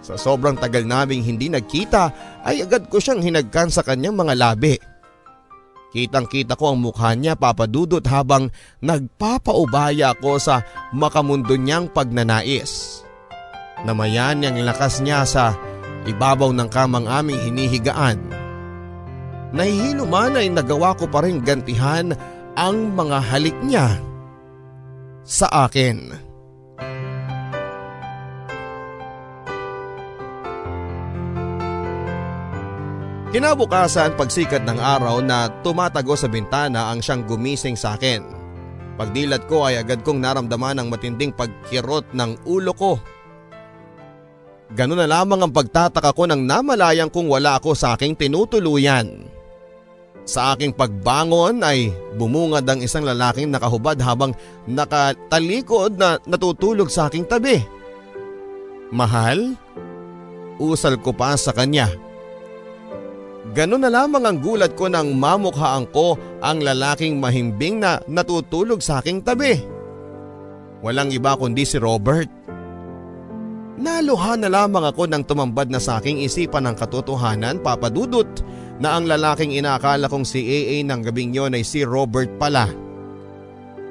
Sa sobrang tagal naming hindi nagkita ay agad ko siyang hinagkan sa kanyang mga labi. Kitang kita ko ang mukha niya papadudot habang nagpapaubaya ako sa makamundo niyang pagnanais. Namayan niyang lakas niya sa ibabaw ng kamang aming hinihigaan. Nahihilo man ay nagawa ko pa rin gantihan ang mga halik niya sa akin. Kinabukasan pagsikat ng araw na tumatago sa bintana ang siyang gumising sa akin. Pagdilat ko ay agad kong naramdaman ang matinding pagkirot ng ulo ko. Ganun na lamang ang pagtataka ko nang namalayan kong wala ako sa aking tinutuluyan. Sa aking pagbangon ay bumungad ang isang lalaking nakahubad habang nakatalikod na natutulog sa aking tabi. Mahal? Usal ko pa sa kanya. Ganun na lamang ang gulat ko nang mamukhaan ko ang lalaking mahimbing na natutulog sa aking tabi. Walang iba kundi si Robert. Naluha na lamang ako nang tumambad na sa aking isipan ng katotohanan papadudot na ang lalaking inaakala kong si AA ng gabing yon ay si Robert pala.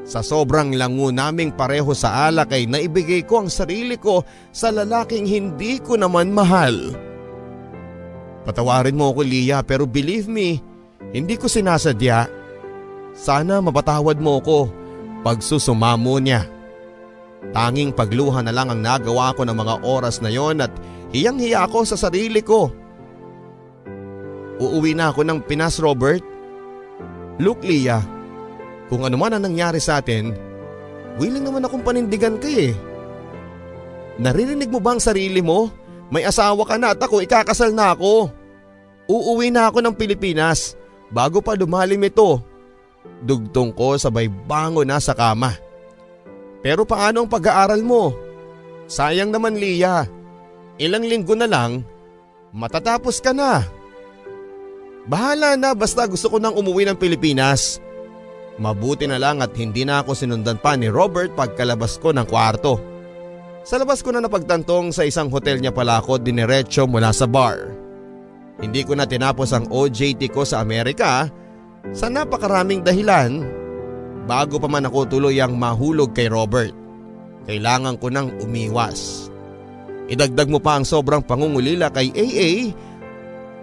Sa sobrang lango naming pareho sa alak ay naibigay ko ang sarili ko sa lalaking hindi ko naman mahal. Patawarin mo ako Lia pero believe me, hindi ko sinasadya. Sana mapatawad mo ako pag susumamo niya. Tanging pagluha na lang ang nagawa ko ng mga oras na yon at hiyang-hiya ako sa sarili ko. Uuwi na ako ng Pinas Robert. Look Lia, kung ano man ang nangyari sa atin, willing naman akong panindigan ka eh. Naririnig mo ba ang sarili mo? May asawa ka na at ako ikakasal na ako. Uuwi na ako ng Pilipinas bago pa lumalim ito. Dugtong ko sabay bango na sa kama. Pero paano ang pag-aaral mo? Sayang naman Lia. Ilang linggo na lang, matatapos ka na. Bahala na basta gusto ko nang umuwi ng Pilipinas. Mabuti na lang at hindi na ako sinundan pa ni Robert pagkalabas ko ng kwarto. Sa labas ko na napagtantong sa isang hotel niya pala ako diniretso mula sa bar. Hindi ko na tinapos ang OJT ko sa Amerika sa napakaraming dahilan bago pa man ako tuluyang mahulog kay Robert. Kailangan ko nang umiwas. Idagdag mo pa ang sobrang pangungulila kay AA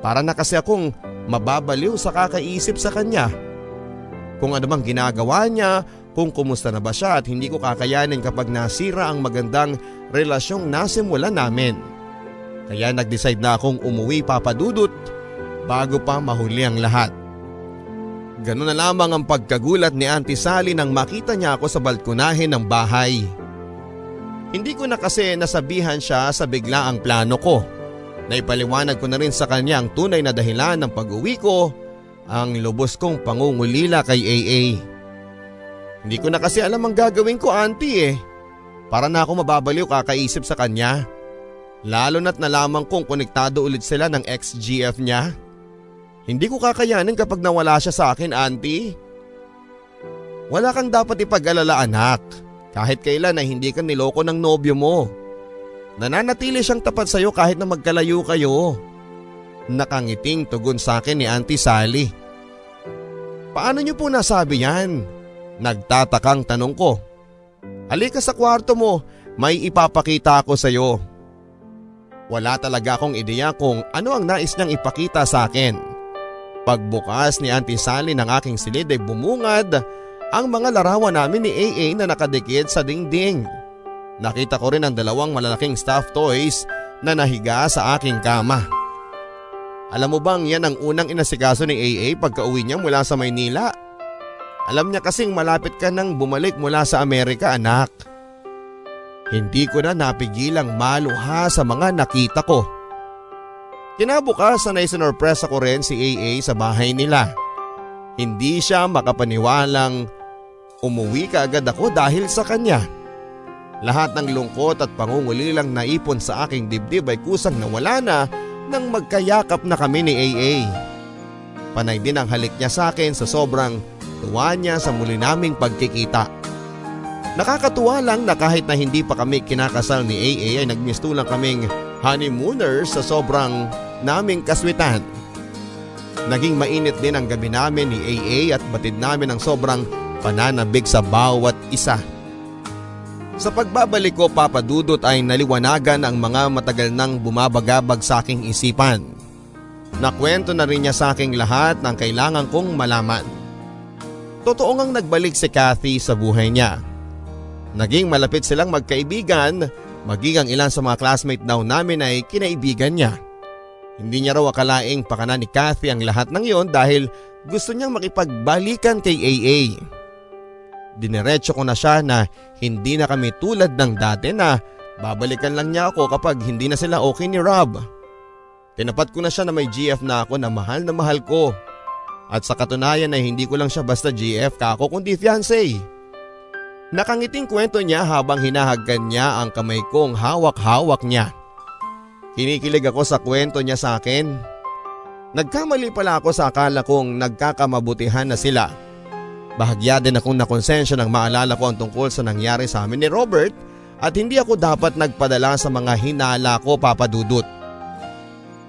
para na kasi akong mababaliw sa kakaisip sa kanya. Kung ano mang ginagawa niya, kung kumusta na ba siya at hindi ko kakayanin kapag nasira ang magandang relasyong nasimula namin. Kaya nag-decide na akong umuwi papadudot bago pa mahuli ang lahat. Ganun na lamang ang pagkagulat ni Auntie Sally nang makita niya ako sa balkonahe ng bahay. Hindi ko na kasi nasabihan siya sa bigla ang plano ko. Naipaliwanag ko na rin sa kanya ang tunay na dahilan ng pag-uwi ko, ang lubos kong pangungulila kay AA. Hindi ko na kasi alam ang gagawin ko auntie eh. Para na ako mababaliw kakaisip sa kanya. Lalo na't nalaman kong konektado ulit sila ng ex-GF niya. Hindi ko kakayanin kapag nawala siya sa akin auntie. Wala kang dapat ipag-alala anak. Kahit kailan na hindi ka niloko ng nobyo mo. Nananatili siyang tapat sa iyo kahit na magkalayo kayo. Nakangiting tugon sa akin ni Auntie Sally. Paano niyo po nasabi yan? Nagtatakang tanong ko. Halika sa kwarto mo, may ipapakita ako sa iyo. Wala talaga akong ideya kung ano ang nais niyang ipakita sa akin. Pagbukas ni Auntie Sally ng aking silid ay bumungad ang mga larawan namin ni AA na nakadikit sa dingding. Nakita ko rin ang dalawang malalaking stuffed toys na nahiga sa aking kama. Alam mo bang yan ang unang inasikaso ni AA pagka uwi niya mula sa Maynila? Alam niya kasing malapit ka nang bumalik mula sa Amerika anak. Hindi ko na napigilang maluha sa mga nakita ko. Kinabukasan ay sinorpresa ko rin si AA sa bahay nila. Hindi siya makapaniwalang umuwi ka agad ako dahil sa kanya. Lahat ng lungkot at pangungulilang naipon sa aking dibdib ay kusang nawala na nang magkayakap na kami ni AA. Panay din ang halik niya sa akin sa sobrang tuwa niya sa muli naming pagkikita. Nakakatuwa lang na kahit na hindi pa kami kinakasal ni AA ay nagmistulang kaming honeymooners sa sobrang naming kaswitan. Naging mainit din ang gabi namin ni AA at batid namin ang sobrang pananabig sa bawat isa. Sa pagbabalik ko papadudot ay naliwanagan ang mga matagal nang bumabagabag sa aking isipan. Nakwento na rin niya sa aking lahat ng kailangan kong malaman. Totoo ngang nagbalik si Kathy sa buhay niya. Naging malapit silang magkaibigan, maging ang ilan sa mga classmate daw namin ay kinaibigan niya. Hindi niya raw akalaing pakana ni Kathy ang lahat ng yon dahil gusto niyang makipagbalikan kay AA. Dinerecho ko na siya na hindi na kami tulad ng dati na babalikan lang niya ako kapag hindi na sila okay ni Rob. Tinapat ko na siya na may GF na ako na mahal na mahal ko. At sa katunayan ay hindi ko lang siya basta GF kako kundi fiancé. Nakangiting kwento niya habang hinahagkan niya ang kamay kong hawak-hawak niya. Kinikilig ako sa kwento niya sa akin. Nagkamali pala ako sa akala kong nagkakamabutihan na sila. Bahagya din akong nakonsensya nang maalala ko ang tungkol sa nangyari sa amin ni Robert at hindi ako dapat nagpadala sa mga hinala ko papadudot.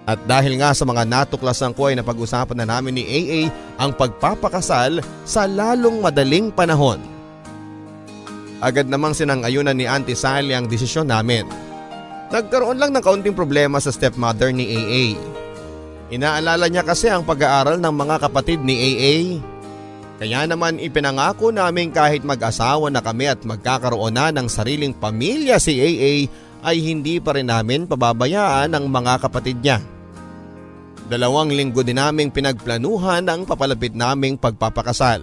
At dahil nga sa mga natuklasan ko ay napag-usapan na namin ni AA ang pagpapakasal sa lalong madaling panahon. Agad namang sinangayunan ni Auntie Sally ang desisyon namin. Nagkaroon lang ng kaunting problema sa stepmother ni AA. Inaalala niya kasi ang pag-aaral ng mga kapatid ni AA kaya naman ipinangako namin kahit mag-asawa na kami at magkakaroon na ng sariling pamilya si AA ay hindi pa rin namin pababayaan ang mga kapatid niya. Dalawang linggo din naming pinagplanuhan ang papalapit naming pagpapakasal.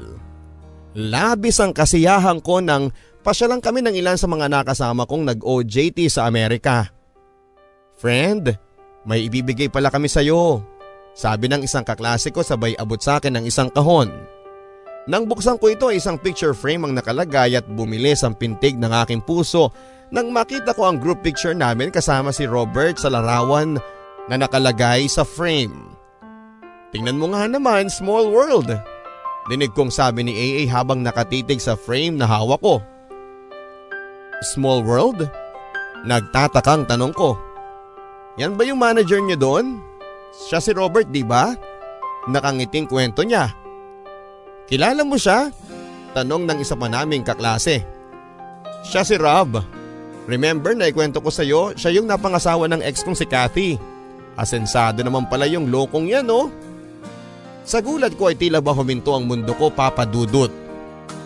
Labis ang kasiyahan ko nang pasyalang kami ng ilan sa mga nakasama kong nag-OJT sa Amerika. Friend, may ibibigay pala kami sa iyo. Sabi ng isang kaklase ko sabay abot sa akin ng isang kahon. Nang buksan ko ito ay isang picture frame ang nakalagay at bumilis ang pintig ng aking puso nang makita ko ang group picture namin kasama si Robert sa larawan na nakalagay sa frame. Tingnan mo nga naman, small world. Dinig kong sabi ni AA habang nakatitig sa frame na hawak ko. Small world? Nagtatakang tanong ko. Yan ba yung manager niyo doon? Siya si Robert, di ba? Nakangiting kwento niya. Kilala mo siya? Tanong ng isa pa naming kaklase. Siya si Rob. Remember na ikwento ko sa iyo, siya yung napangasawa ng ex kong si Kathy. Asensado naman pala yung lokong yan no? Sa gulat ko ay tila ba huminto ang mundo ko papadudot.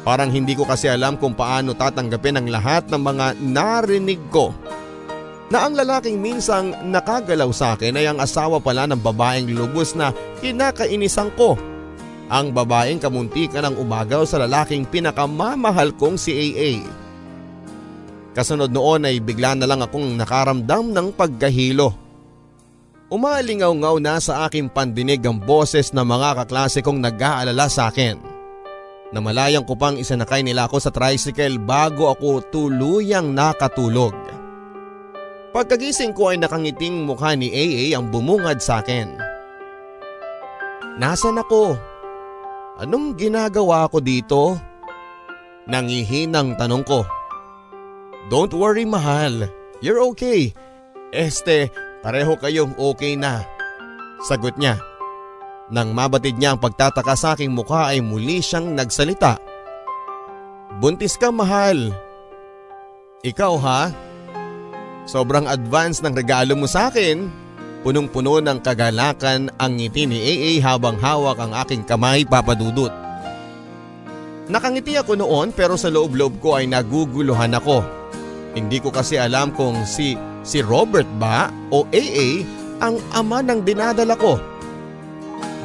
Parang hindi ko kasi alam kung paano tatanggapin ang lahat ng mga narinig ko. Na ang lalaking minsang nakagalaw sa akin ay ang asawa pala ng babaeng lubos na kinakainisan ko. Ang babaeng kamuntikan ng umagaw sa lalaking pinakamamahal kong si AA. Kasunod noon ay bigla na lang akong nakaramdam ng pagkahilo. Umalingaw-ngaw na sa aking pandinig ang boses ng mga kaklase kong nag-aalala sa akin. Namalayang ko pang isanakay nila ako sa tricycle bago ako tuluyang nakatulog. Pagkagising ko ay nakangiting mukha ni AA ang bumungad sa akin. Nasaan ako? Anong ginagawa ko dito? Nangihinang tanong ko. Don't worry mahal, you're okay. Este, Pareho kayong okay na. Sagot niya. Nang mabatid niya ang pagtataka sa aking mukha ay muli siyang nagsalita. Buntis ka mahal. Ikaw ha? Sobrang advance ng regalo mo sa akin. Punong-puno ng kagalakan ang ngiti ni AA habang hawak ang aking kamay papadudot. Nakangiti ako noon pero sa loob-loob ko ay naguguluhan ako. Hindi ko kasi alam kung si Si Robert ba o AA ang ama ng dinadala ko?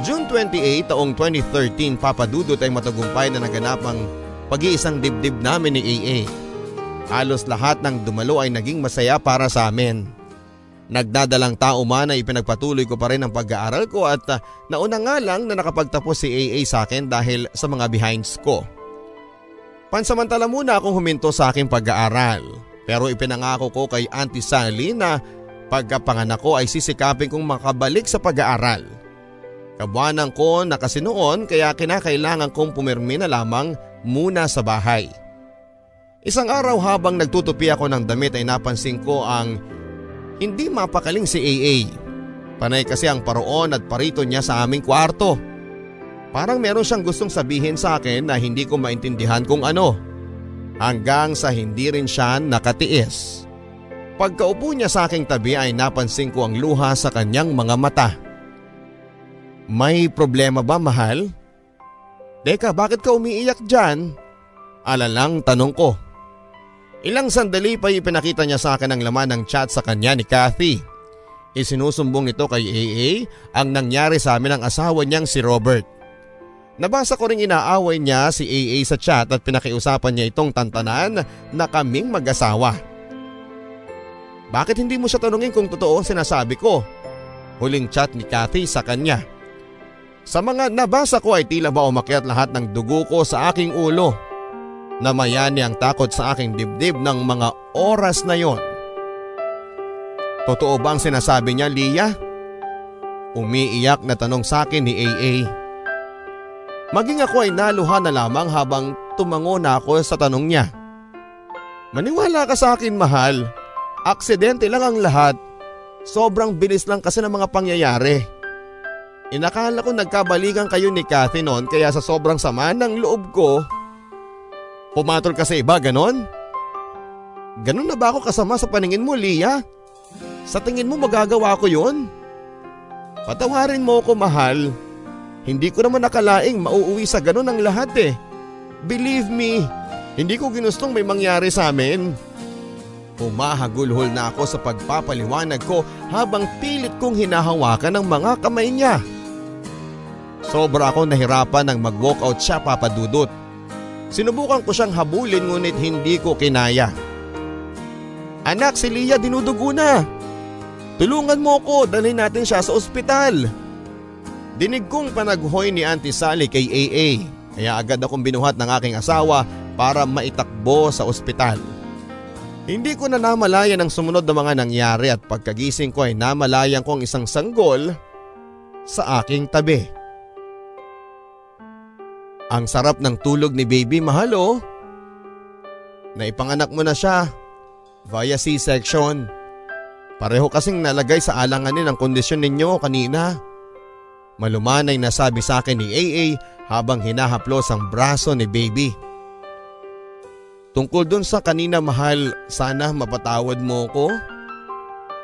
June 28 taong 2013 papadudot ay matagumpay na naganap ang pag-iisang dibdib namin ni AA. Halos lahat ng dumalo ay naging masaya para sa amin. Nagdadalang tao man ay ipinagpatuloy ko pa rin ang pag-aaral ko at uh, nauna nga lang na nakapagtapos si AA sa akin dahil sa mga behinds ko. Pansamantala muna akong huminto sa aking pag-aaral. Pero ipinangako ko kay Auntie Sally na pagkapanganak ko ay sisikapin kong makabalik sa pag-aaral. Kabuanan ko na kasi noon kaya kinakailangan kong pumirmi na lamang muna sa bahay. Isang araw habang nagtutupi ako ng damit ay napansin ko ang hindi mapakaling si AA. Panay kasi ang paroon at parito niya sa aming kwarto. Parang meron siyang gustong sabihin sa akin na hindi ko maintindihan kung ano hanggang sa hindi rin siya nakatiis. Pagkaupo niya sa aking tabi ay napansin ko ang luha sa kanyang mga mata. May problema ba mahal? Teka bakit ka umiiyak dyan? Alalang tanong ko. Ilang sandali pa ipinakita niya sa akin ang laman ng chat sa kanya ni Kathy. Isinusumbong ito kay AA ang nangyari sa amin ng asawa niyang si Robert. Nabasa ko ring inaaway niya si AA sa chat at pinakiusapan niya itong tantanan na kaming mag-asawa. Bakit hindi mo siya tanungin kung totoo ang sinasabi ko? Huling chat ni Kathy sa kanya. Sa mga nabasa ko ay tila ba umakyat lahat ng dugo ko sa aking ulo. Namayani ang takot sa aking dibdib ng mga oras na yon. Totoo ba ang sinasabi niya, Lia? Umiiyak na tanong sa akin ni AA. Maging ako ay naluha na lamang habang tumango na ako sa tanong niya. Maniwala ka sa akin mahal. Aksidente lang ang lahat. Sobrang bilis lang kasi ng mga pangyayari. Inakala ko nagkabalikan kayo ni Kathy noon kaya sa sobrang sama ng loob ko. Pumatol ka sa iba ganon? Ganon na ba ako kasama sa paningin mo Lia? Sa tingin mo magagawa ko yun? Patawarin mo ako mahal. Hindi ko naman nakalaing mauuwi sa ganun ang lahat eh. Believe me, hindi ko ginustong may mangyari sa amin. Humahagulhol na ako sa pagpapaliwanag ko habang pilit kong hinahawakan ng mga kamay niya. Sobra akong nahirapan nang mag-walkout siya papadudot. Sinubukan ko siyang habulin ngunit hindi ko kinaya. Anak, si Lia dinudugo na. Tulungan mo ko, dalhin natin siya sa ospital. Dinig kong panaghoy ni Auntie Sally kay AA. Kaya agad akong binuhat ng aking asawa para maitakbo sa ospital. Hindi ko na namalayan ang sumunod na mga nangyari at pagkagising ko ay namalayan ko ang isang sanggol sa aking tabi. Ang sarap ng tulog ni baby mahalo. Naipanganak mo na siya via C-section. Pareho kasing nalagay sa alanganin ang kondisyon ninyo kanina. Malumanay na sabi sa akin ni AA habang hinahaplos ang braso ni baby. Tungkol dun sa kanina mahal, sana mapatawad mo ko.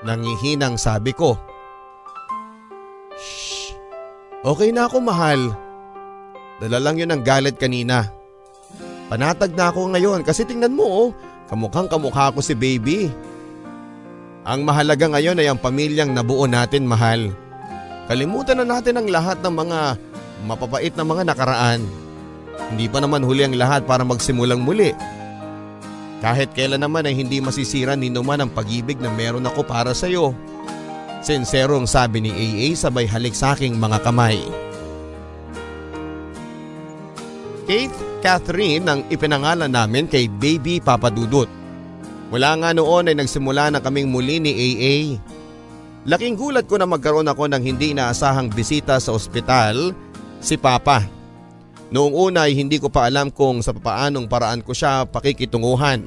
Nangihinang sabi ko. Shh, okay na ako mahal. Dala lang yun ang galit kanina. Panatag na ako ngayon kasi tingnan mo oh, kamukhang kamukha ko si baby. Ang mahalaga ngayon ay ang pamilyang nabuo natin mahal. Kalimutan na natin ang lahat ng mga mapapait na mga nakaraan. Hindi pa naman huli ang lahat para magsimulang muli. Kahit kailan naman ay hindi masisira ni naman ang pag-ibig na meron ako para sa iyo. Sinserong sabi ni AA sabay halik sa aking mga kamay. Kate Catherine ang ipinangalan namin kay Baby Papadudut. Mula nga noon ay nagsimula na kaming muli ni AA. Laking gulat ko na magkaroon ako ng hindi inaasahang bisita sa ospital, si Papa. Noong una ay hindi ko pa alam kung sa papaanong paraan ko siya pakikitunguhan.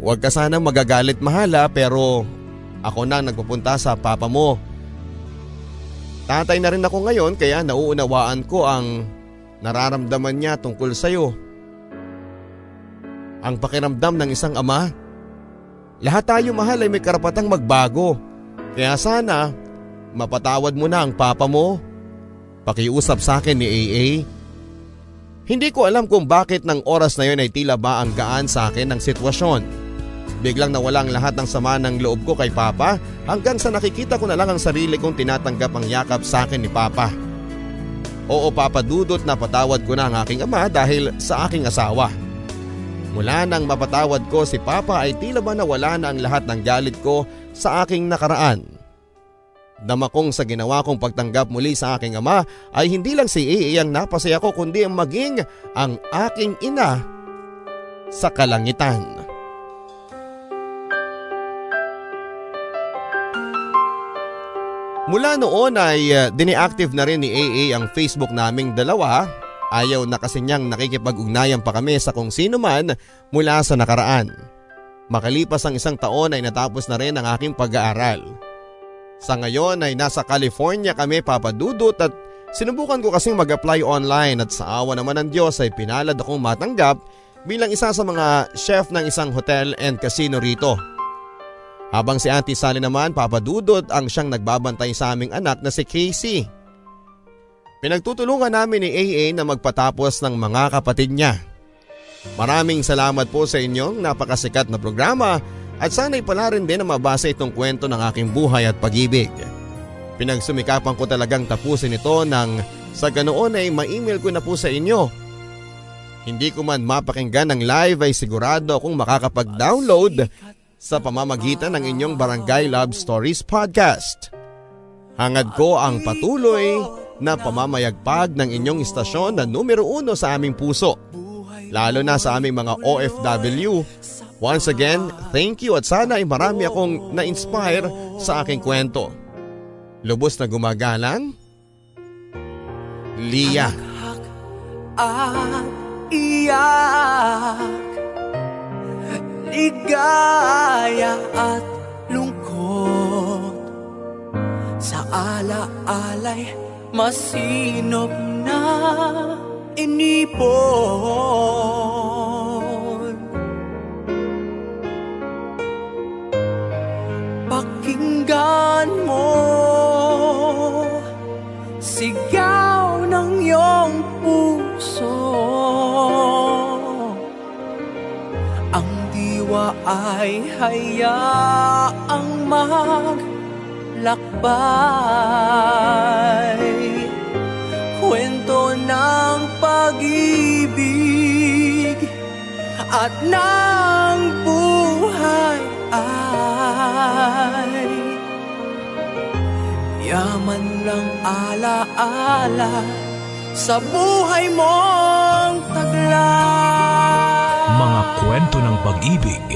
Huwag ka sanang magagalit mahala pero ako na nagpupunta sa papa mo. Tatay na rin ako ngayon kaya nauunawaan ko ang nararamdaman niya tungkol sa iyo. Ang pakiramdam ng isang ama. Lahat tayo mahal ay may karapatang magbago. Kaya sana mapatawad mo na ang papa mo. Pakiusap sa akin ni AA. Hindi ko alam kung bakit ng oras na yon ay tila ba ang gaan sa akin ng sitwasyon. Biglang nawala ang lahat ng sama ng loob ko kay Papa hanggang sa nakikita ko na lang ang sarili kong tinatanggap ang yakap sa akin ni Papa. Oo Papa Dudot na patawad ko na ang aking ama dahil sa aking asawa. Mula nang mapatawad ko si Papa ay tila ba nawala na ang lahat ng galit ko sa aking nakaraan. Dama kong sa ginawa kong pagtanggap muli sa aking ama ay hindi lang si AA ang napasaya ko kundi ang maging ang aking ina sa kalangitan. Mula noon ay uh, diniactive na rin ni AA ang Facebook naming dalawa. Ayaw na kasi niyang nakikipag-ugnayan pa kami sa kung sino man mula sa nakaraan. Makalipas ang isang taon ay natapos na rin ang aking pag-aaral. Sa ngayon ay nasa California kami papadudot at sinubukan ko kasing mag-apply online at sa awa naman ng Diyos ay pinalad akong matanggap bilang isa sa mga chef ng isang hotel and casino rito. Habang si Auntie Sally naman papadudot ang siyang nagbabantay sa aming anak na si Casey. Pinagtutulungan namin ni AA na magpatapos ng mga kapatid niya. Maraming salamat po sa inyong napakasikat na programa at sana'y pala rin din na mabasa itong kwento ng aking buhay at pag-ibig. Pinagsumikapan ko talagang tapusin ito nang sa ganoon ay ma-email ko na po sa inyo. Hindi ko man mapakinggan ng live ay sigurado akong makakapag-download sa pamamagitan ng inyong Barangay Love Stories Podcast. Hangad ko ang patuloy na pamamayagpag ng inyong istasyon na numero uno sa aming puso. Lalo na sa aming mga OFW Once again, thank you at sana ay marami akong na-inspire sa aking kwento. Lubos na gumagalang, Lia. At iyak Ligaya at lungkot Sa ala-alay masinop na inipon Pakinggan mo. Sigaw ng iyong puso. Ang diwa ay hayaang maglakbay. Kwento ng pag-ibig at ng buhay ay Yaman ng alaala sa buhay mong tagla. Mga kwento ng pag-ibig,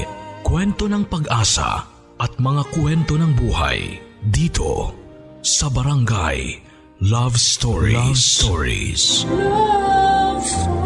kwento ng pag-asa at mga kwento ng buhay dito sa Barangay Love Stories. Love Stories. Love